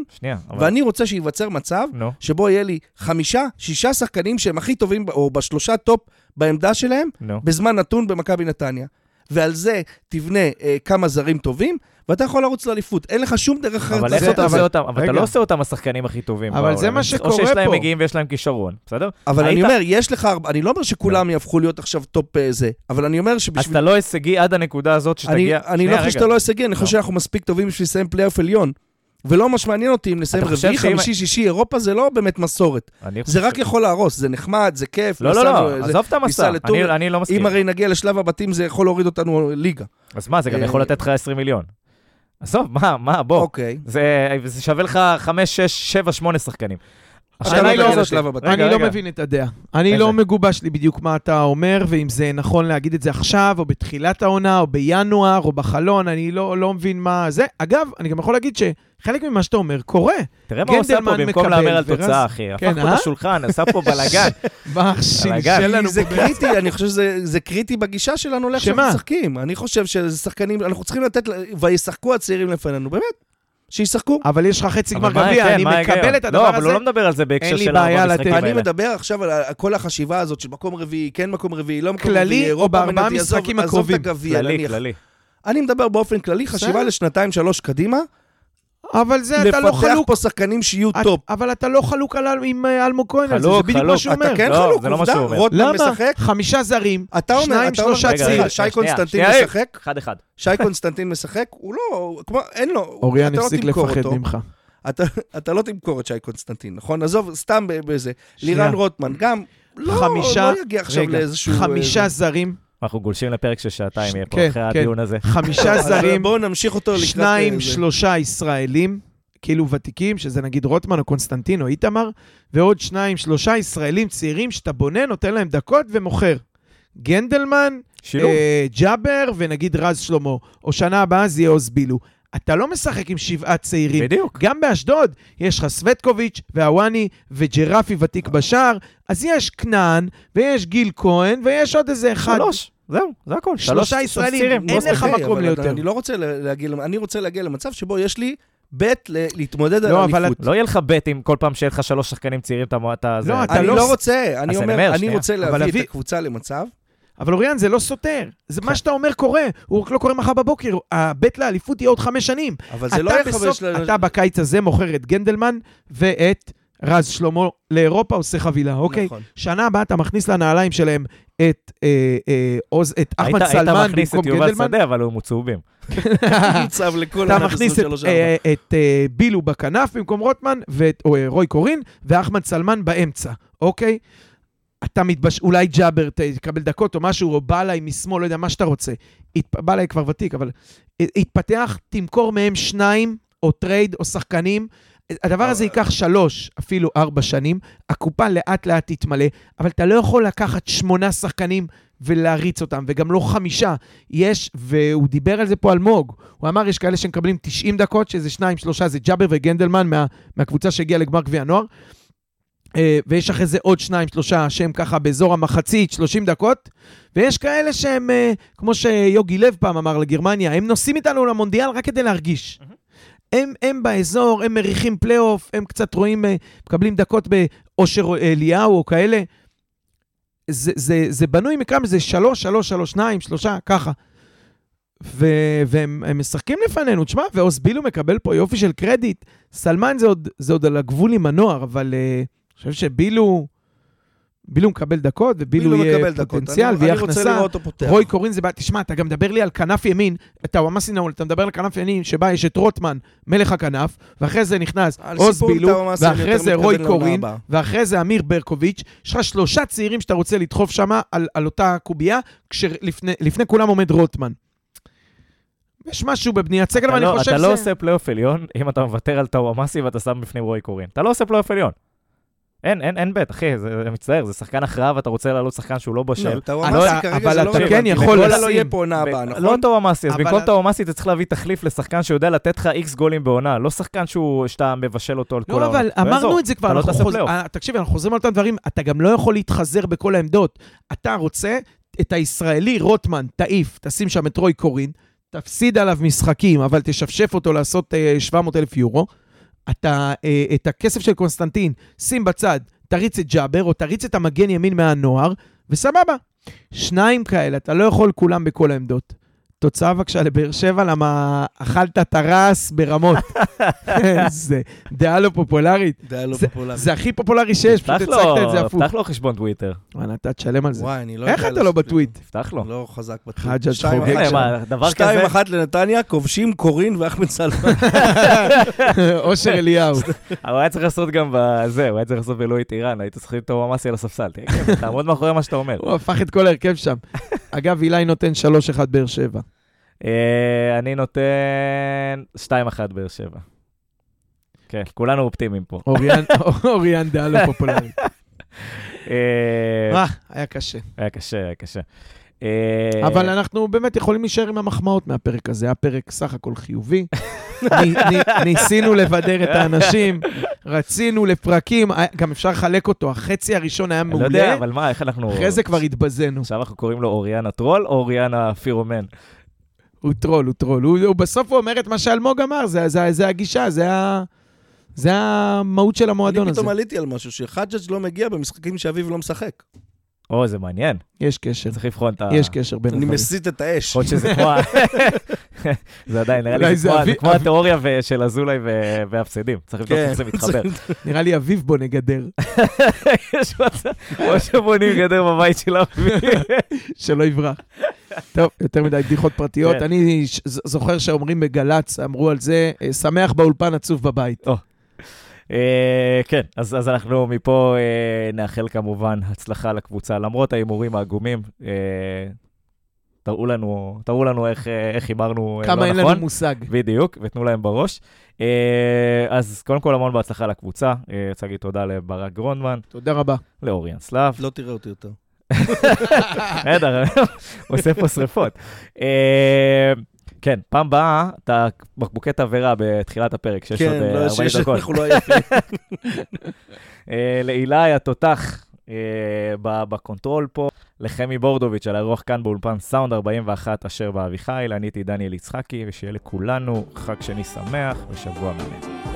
ואני רוצה שייווצר מצב. שבו יהיה לי חמישה, שישה שחקנים שהם הכי טובים, או בשלושה טופ בעמדה שלהם. בזמן נתון במכבי נתניה. ועל זה תבנה אה, כמה זרים טובים, ואתה יכול לרוץ לאליפות. אין לך שום דרך אחרת אבל איך זה- אתה לעשות עושה את זה. אותם? אבל אתה. לא עושה אותם השחקנים הכי טובים אבל בעולם. זה מה שקורה או שיש להם פה. מגיעים ויש להם כישרון, בסדר? אבל אני היית- אומר, יש לך, ארבע- אני לא אומר שכולם יהפכו להיות עכשיו טופ אה, זה, אבל אני אומר אז שבשביל... אתה לא הישגי עד הנקודה הזאת אני, שתגיע... אני שנייה, לא חושב. שאתה לא הישגי, אני חושב לא. שאנחנו מספיק טובים בשביל לסיים פלייאוף עליון. ולא ממש מעניין אותי אם נסיים רביעי, חמישי, שישי, אירופה זה לא באמת מסורת. זה רק יכול להרוס, זה נחמד, זה כיף. לא, לא, לא, זה- עזוב את המסע. אני- לא מסכים. אם הרי נגיע לשלב הבתים זה יכול להוריד אותנו ליגה. אז מה, זה גם אה, יכול לתת לך 20 מיליון. עזוב, מה, מה, בוא. אוקיי. זה שווה לך 5, 6, 7, 8 שחקנים. השאלה לא היא לא זאת. אני לא. מבין את הדעה. אני? לא מגובש לי בדיוק מה אתה אומר, ואם זה נכון להגיד את זה עכשיו, או בתחילת העונה, או בינואר, או בחלון, אני לא, לא מבין מה זה. אגב, אני גם יכול להגיד שחלק ממה שאתה אומר קורה. תראה מה הוא עושה פה במקום להמר על תוצאה, אחי. כן, הפך פה אה? את השולחן, עשה פה בלאגן. מה. שלשל לנו זה קריטי, אני חושב שזה זה קריטי בגישה שלנו לאיך שמה? שאנחנו משחקים. אני חושב שזה שחקנים, אנחנו צריכים לתת, וישחקו הצעירים לפנינו, באמת, שישחקו. אבל יש לך חצי גמר גביע, אני? מקבל את הדבר לא, הזה. אבל הוא לא מדבר על זה בהקשר של ארבע לתת- המשחקים אני האלה. מדבר עכשיו על כל החשיבה הזאת של מקום רביעי, כן מקום רביעי, לא מקום כללי רביעי, או אירופה בארבעה מנטי, עזוב- משחקים? את הגביע, כללי, נניח. כללי. אני מדבר באופן כללי, חשיבה. לשנתיים, שלוש קדימה, אבל זה אתה לא לפתח חלוק. פה שחקנים שיהיו את- טופ. אבל אתה לא חלוק על- עם אה, אלמוג כהן על זה, זה חלוק, בדיוק מה. שהוא אומר. אתה כן לא, חלוק, זה לא מה עובדה, שהוא אומר. רוטמן למה? משחק, חמישה זרים, אתה אומר, שניים, אתה שלושה צעירים. שי שנייה, קונסטנטין שנייה, משחק, אחד-אחד. שי קונסטנטין משחק, הוא לא, כמו, אין לו, אוריאן אתה לא הפסיק תמכור לפחד אותו. ממך. אתה, אתה לא תמכור את שי קונסטנטין, נכון? עזוב, סתם בזה. לירן רוטמן, גם לא, חמישה- לא יגיע עכשיו רגע, לאיזשהו... חמישה אה, זרים, אנחנו גולשים לפרק של שעתיים יהיה פה כן, אחרי כן. הדיון הזה. חמישה זרים, בואו נמשיך אותו לקראת... שניים, אה, זה. שלושה ישראלים, כאילו ותיקים, שזה נגיד רוטמן או קונסטנטין או איתמר, ועוד שניים, שלושה ישראלים צעירים שאתה בונה, נותן להם דקות ומוכר. גנדלמן. אה, ג'אבר ונגיד רז שלמה, או שנה הבאה זה יהיה עוז בילו. אתה לא משחק עם שבעה צעירים. בדיוק. גם באשדוד יש לך סווטקוביץ' והוואני וג'רפי ותיק בשער, אז יש כנען, ויש גיל כהן, ויש עוד איזה אחד. שלוש, זהו, זה הכל. שלושה שלוש ישראלים, אין לא לך מקום ליותר. אני לא רוצה לה- להגיע, אני רוצה להגיע למצב שבו יש לי בית ל- להתמודד על לא, אליפות. לא יהיה לך בט אם כל פעם שיהיה לך שלוש שחקנים צעירים, אתה... לא, אתה אני לא- לא רוצה, אני אומר, אני. רוצה להביא את הקבוצה למצב אבל אוריאן, זה לא סותר. זה מה שאתה אומר קורה, הוא רק לא קורה מחר בבוקר. הבט לאליפות יהיה עוד חמש שנים. אבל זה אתה לא יהיה בסוף- חמש... ל- אתה בקיץ הזה מוכר את גנדלמן ואת רז שלמה לאירופה, עושה חבילה, אוקיי? נכון. שנה הבאה אתה מכניס לנעליים שלהם את אה, אה, עוז- את אחמד היית- היית סלמן מכניס במקום את יובל גנדלמן. שדה, אבל. מוצב לכל אתה מכניס את, 23 אה, את אה, בילו בכנף במקום רוטמן, ואת או, רוי קורין, ואחמד סלמן באמצע, אוקיי? אתה מתבש... אולי ג'אבר תקבל דקות או משהו, או בלעי משמאל, לא יודע, מה שאתה רוצה. הת... בלעי כבר ותיק, אבל התפתח, תמכור מהם שניים, או טרייד, או שחקנים. הדבר הזה ייקח שלוש, אפילו ארבע שנים. הקופה לאט-לאט תתמלא, אבל אתה לא יכול לקחת שמונה שחקנים ולהריץ אותם, וגם לא חמישה. יש, והוא דיבר על זה פה אלמוג, הוא אמר, יש כאלה שמקבלים 90 דקות, שזה שניים, שלושה, זה ג'אבר וגנדלמן מה, מהקבוצה שהגיעה לגמר גביע הנוער. אה, ויש אחרי זה עוד שניים, שלושה שהם ככה באזור המחצית, 30 דקות. ויש כאלה שהם, אה, כמו שיוגי לב פעם אמר לגרמניה, הם נוסעים איתנו למונדיאל רק כדי להרגיש. הם, הם באזור, הם מריחים פלייאוף, הם קצת רואים, אה, מקבלים דקות באושר אליהו או כאלה. זה, זה, זה בנוי מכמה, זה שלוש, שלוש, שלוש, שניים, שלושה, ככה. ו- והם הם משחקים לפנינו, תשמע, ועוז בילו מקבל פה יופי של קרדיט. סלמן זה עוד, זה עוד על הגבול עם הנוער, אבל uh, חושב שבילו, בילו מקבל דקות, ובילו בילו יהיה. פוטנציאל ויהיה אני רוצה הכנסה. לראות אותו פותח. רוי קורין זה בעיה, תשמע, אתה גם מדבר לי על כנף ימין, טאוואמאסי נעול, אתה מדבר על כנף ימין שבה יש את רוטמן, מלך הכנף, ואחרי זה נכנס עוז בילו, ואחרי זה רוי קורין. ואחרי זה אמיר ברקוביץ', יש לך שלושה צעירים שאתה רוצה לדחוף שם על, על אותה קובייה, כשלפני כולם עומד רוטמן. יש משהו בבניית סגל, אתה ואני לא- חושב אתה שזה... לא עושה פלייאוף עליון אם אתה מוותר על טאוואמאסי ואתה שם בפנים רועי קורין. אתה לא עושה פלייאוף עליון. אין, אין, אין בית, אחי, זה מצטער, זה שחקן הכרעה ואתה רוצה לעלות שחקן שהוא לא בשל. לא, כרגע אבל זה לא אתה. כן יכול נקולה לא לשים- יהיה פה עונה הבאה, נכון? לא טאוואמאסי, אז במקום טאוואמאסי אתה צריך להביא תחליף לשחקן שיודע לתת לך איקס גולים בעונה, לא שחקן שהוא- שאתה מבשל אותו על כל לא, העונה. אבל אמרנו את זה כבר, אתה לא אנחנו תעשה חוז- פלייאוף. אה, תקשיב, אנחנו חוזרים על אותם דברים, אתה גם לא יכול להתחזר בכל העמדות. אתה רוצה את הישראלי רוטמן, תעיף, תשים שם את רוי קורין, תפסיד עליו משחקים, אבל תשפשף אותו לעשות אה, 700 אלף יורו. אתה, אה, את הכסף של קונסטנטין, שים בצד, תריץ את ג'אבר, או תריץ את המגן ימין מהנוער, וסבבה. שניים כאלה, אתה לא יכול כולם בכל העמדות. תוצאה בבקשה לבאר שבע, למה אכלת טרס ברמות. זה דעה לא פופולרית. דעה לא זה- פופולרית. זה הכי פופולרי שיש, פשוט הצגת את זה לו, הפוך. פתח לו חשבון טוויטר. וואלה, אתה תשלם על זה. וואי, אני לא איך יודע אתה לא. בטוויט? תפתח לו. לא חזק בטוויט. חג'ג' שתיים חוגג שם. דבר שתיים אחת לנתניה, כובשים קורין ואחמד סלמן. אושר אליהו. הוא היה צריך לעשות גם בזה, הוא היה צריך לעשות באלוהי טיראן, היית צריך לשים טאוואמאסי על הספסל. כן, תעמוד מאחורי מה שאתה אומר. הוא הפך את כל ההרכב שם. אגב, אילי נותן 3-1 באר שבע. אה, אני נותן 2-1 באר שבע. כן, כולנו אופטימיים פה. אוריאן- דעה לא פופולרית. אה, אה, היה קשה. היה קשה, היה קשה. אבל אנחנו באמת יכולים להישאר עם המחמאות מהפרק הזה. היה פרק סך הכל חיובי. ניסינו לבדר את האנשים, רצינו לפרקים, היה- גם אפשר לחלק אותו. החצי הראשון היה אני לא יודע, מעולה, אבל מה, איך אנחנו... אחרי זה כבר התבזינו. עכשיו אנחנו קוראים לו אוריאן הטרול או אוריאן הפירומן? הוא טרול, הוא טרול. הוא, הוא בסוף הוא אומר את מה שאלמוג אמר, זה, זה, זה הגישה, זה, ה, זה המהות של המועדון אני הזה. פתאום עליתי על משהו, שחג'ג' לא מגיע במשחקים שאביב לא משחק. או, זה מעניין. יש קשר, צריך לבחון את ה... יש קשר בין אני הדברים. מסית את האש. יכול להיות שזה כמו... ה- זה עדיין, נראה לי זה כמו- התיאוריה של אזולאי והפסדים. צריך לבדוק כן. איך זה מתחבר. נראה לי אביב בו נגדר, יש מצב, או שבונים גדר בבית של אבי. שלא יברח. טוב, יותר מדי בדיחות פרטיות. כן. אני זוכר שאומרים בגל"צ, אמרו על זה, אה, שמח באולפן, עצוב בבית. אה, כן, אז אז אנחנו מפה אה, נאחל כמובן הצלחה לקבוצה, למרות ההימורים העגומים. אה, תראו לנו, תראו לנו איך איך הימרנו אה, כמה לא אין נכון. לנו מושג. בדיוק, ותנו להם בראש. אז קודם כל המון בהצלחה לקבוצה. רוצה להגיד תודה לברק גרונדמן, תודה רבה. לאוריאן סלאב. לא תראה אותי יותר. בסדר, הוא עושה פה שריפות. אה, כן, פעם באה, אתה בקבוקי תבערה בתחילת הפרק, שיש עוד כן, אה, לא, 40 שיש, דקות. אנחנו לא עייפים. אה, לאילי התותח אה, בקונטרול פה, לחמי בורדוביץ' על האירוח כאן באולפן סאונד 41 אשר באביחיל, אני הייתי דניאל יצחקי, ושיהיה לכולנו חג שני שמח ושבוע מלא.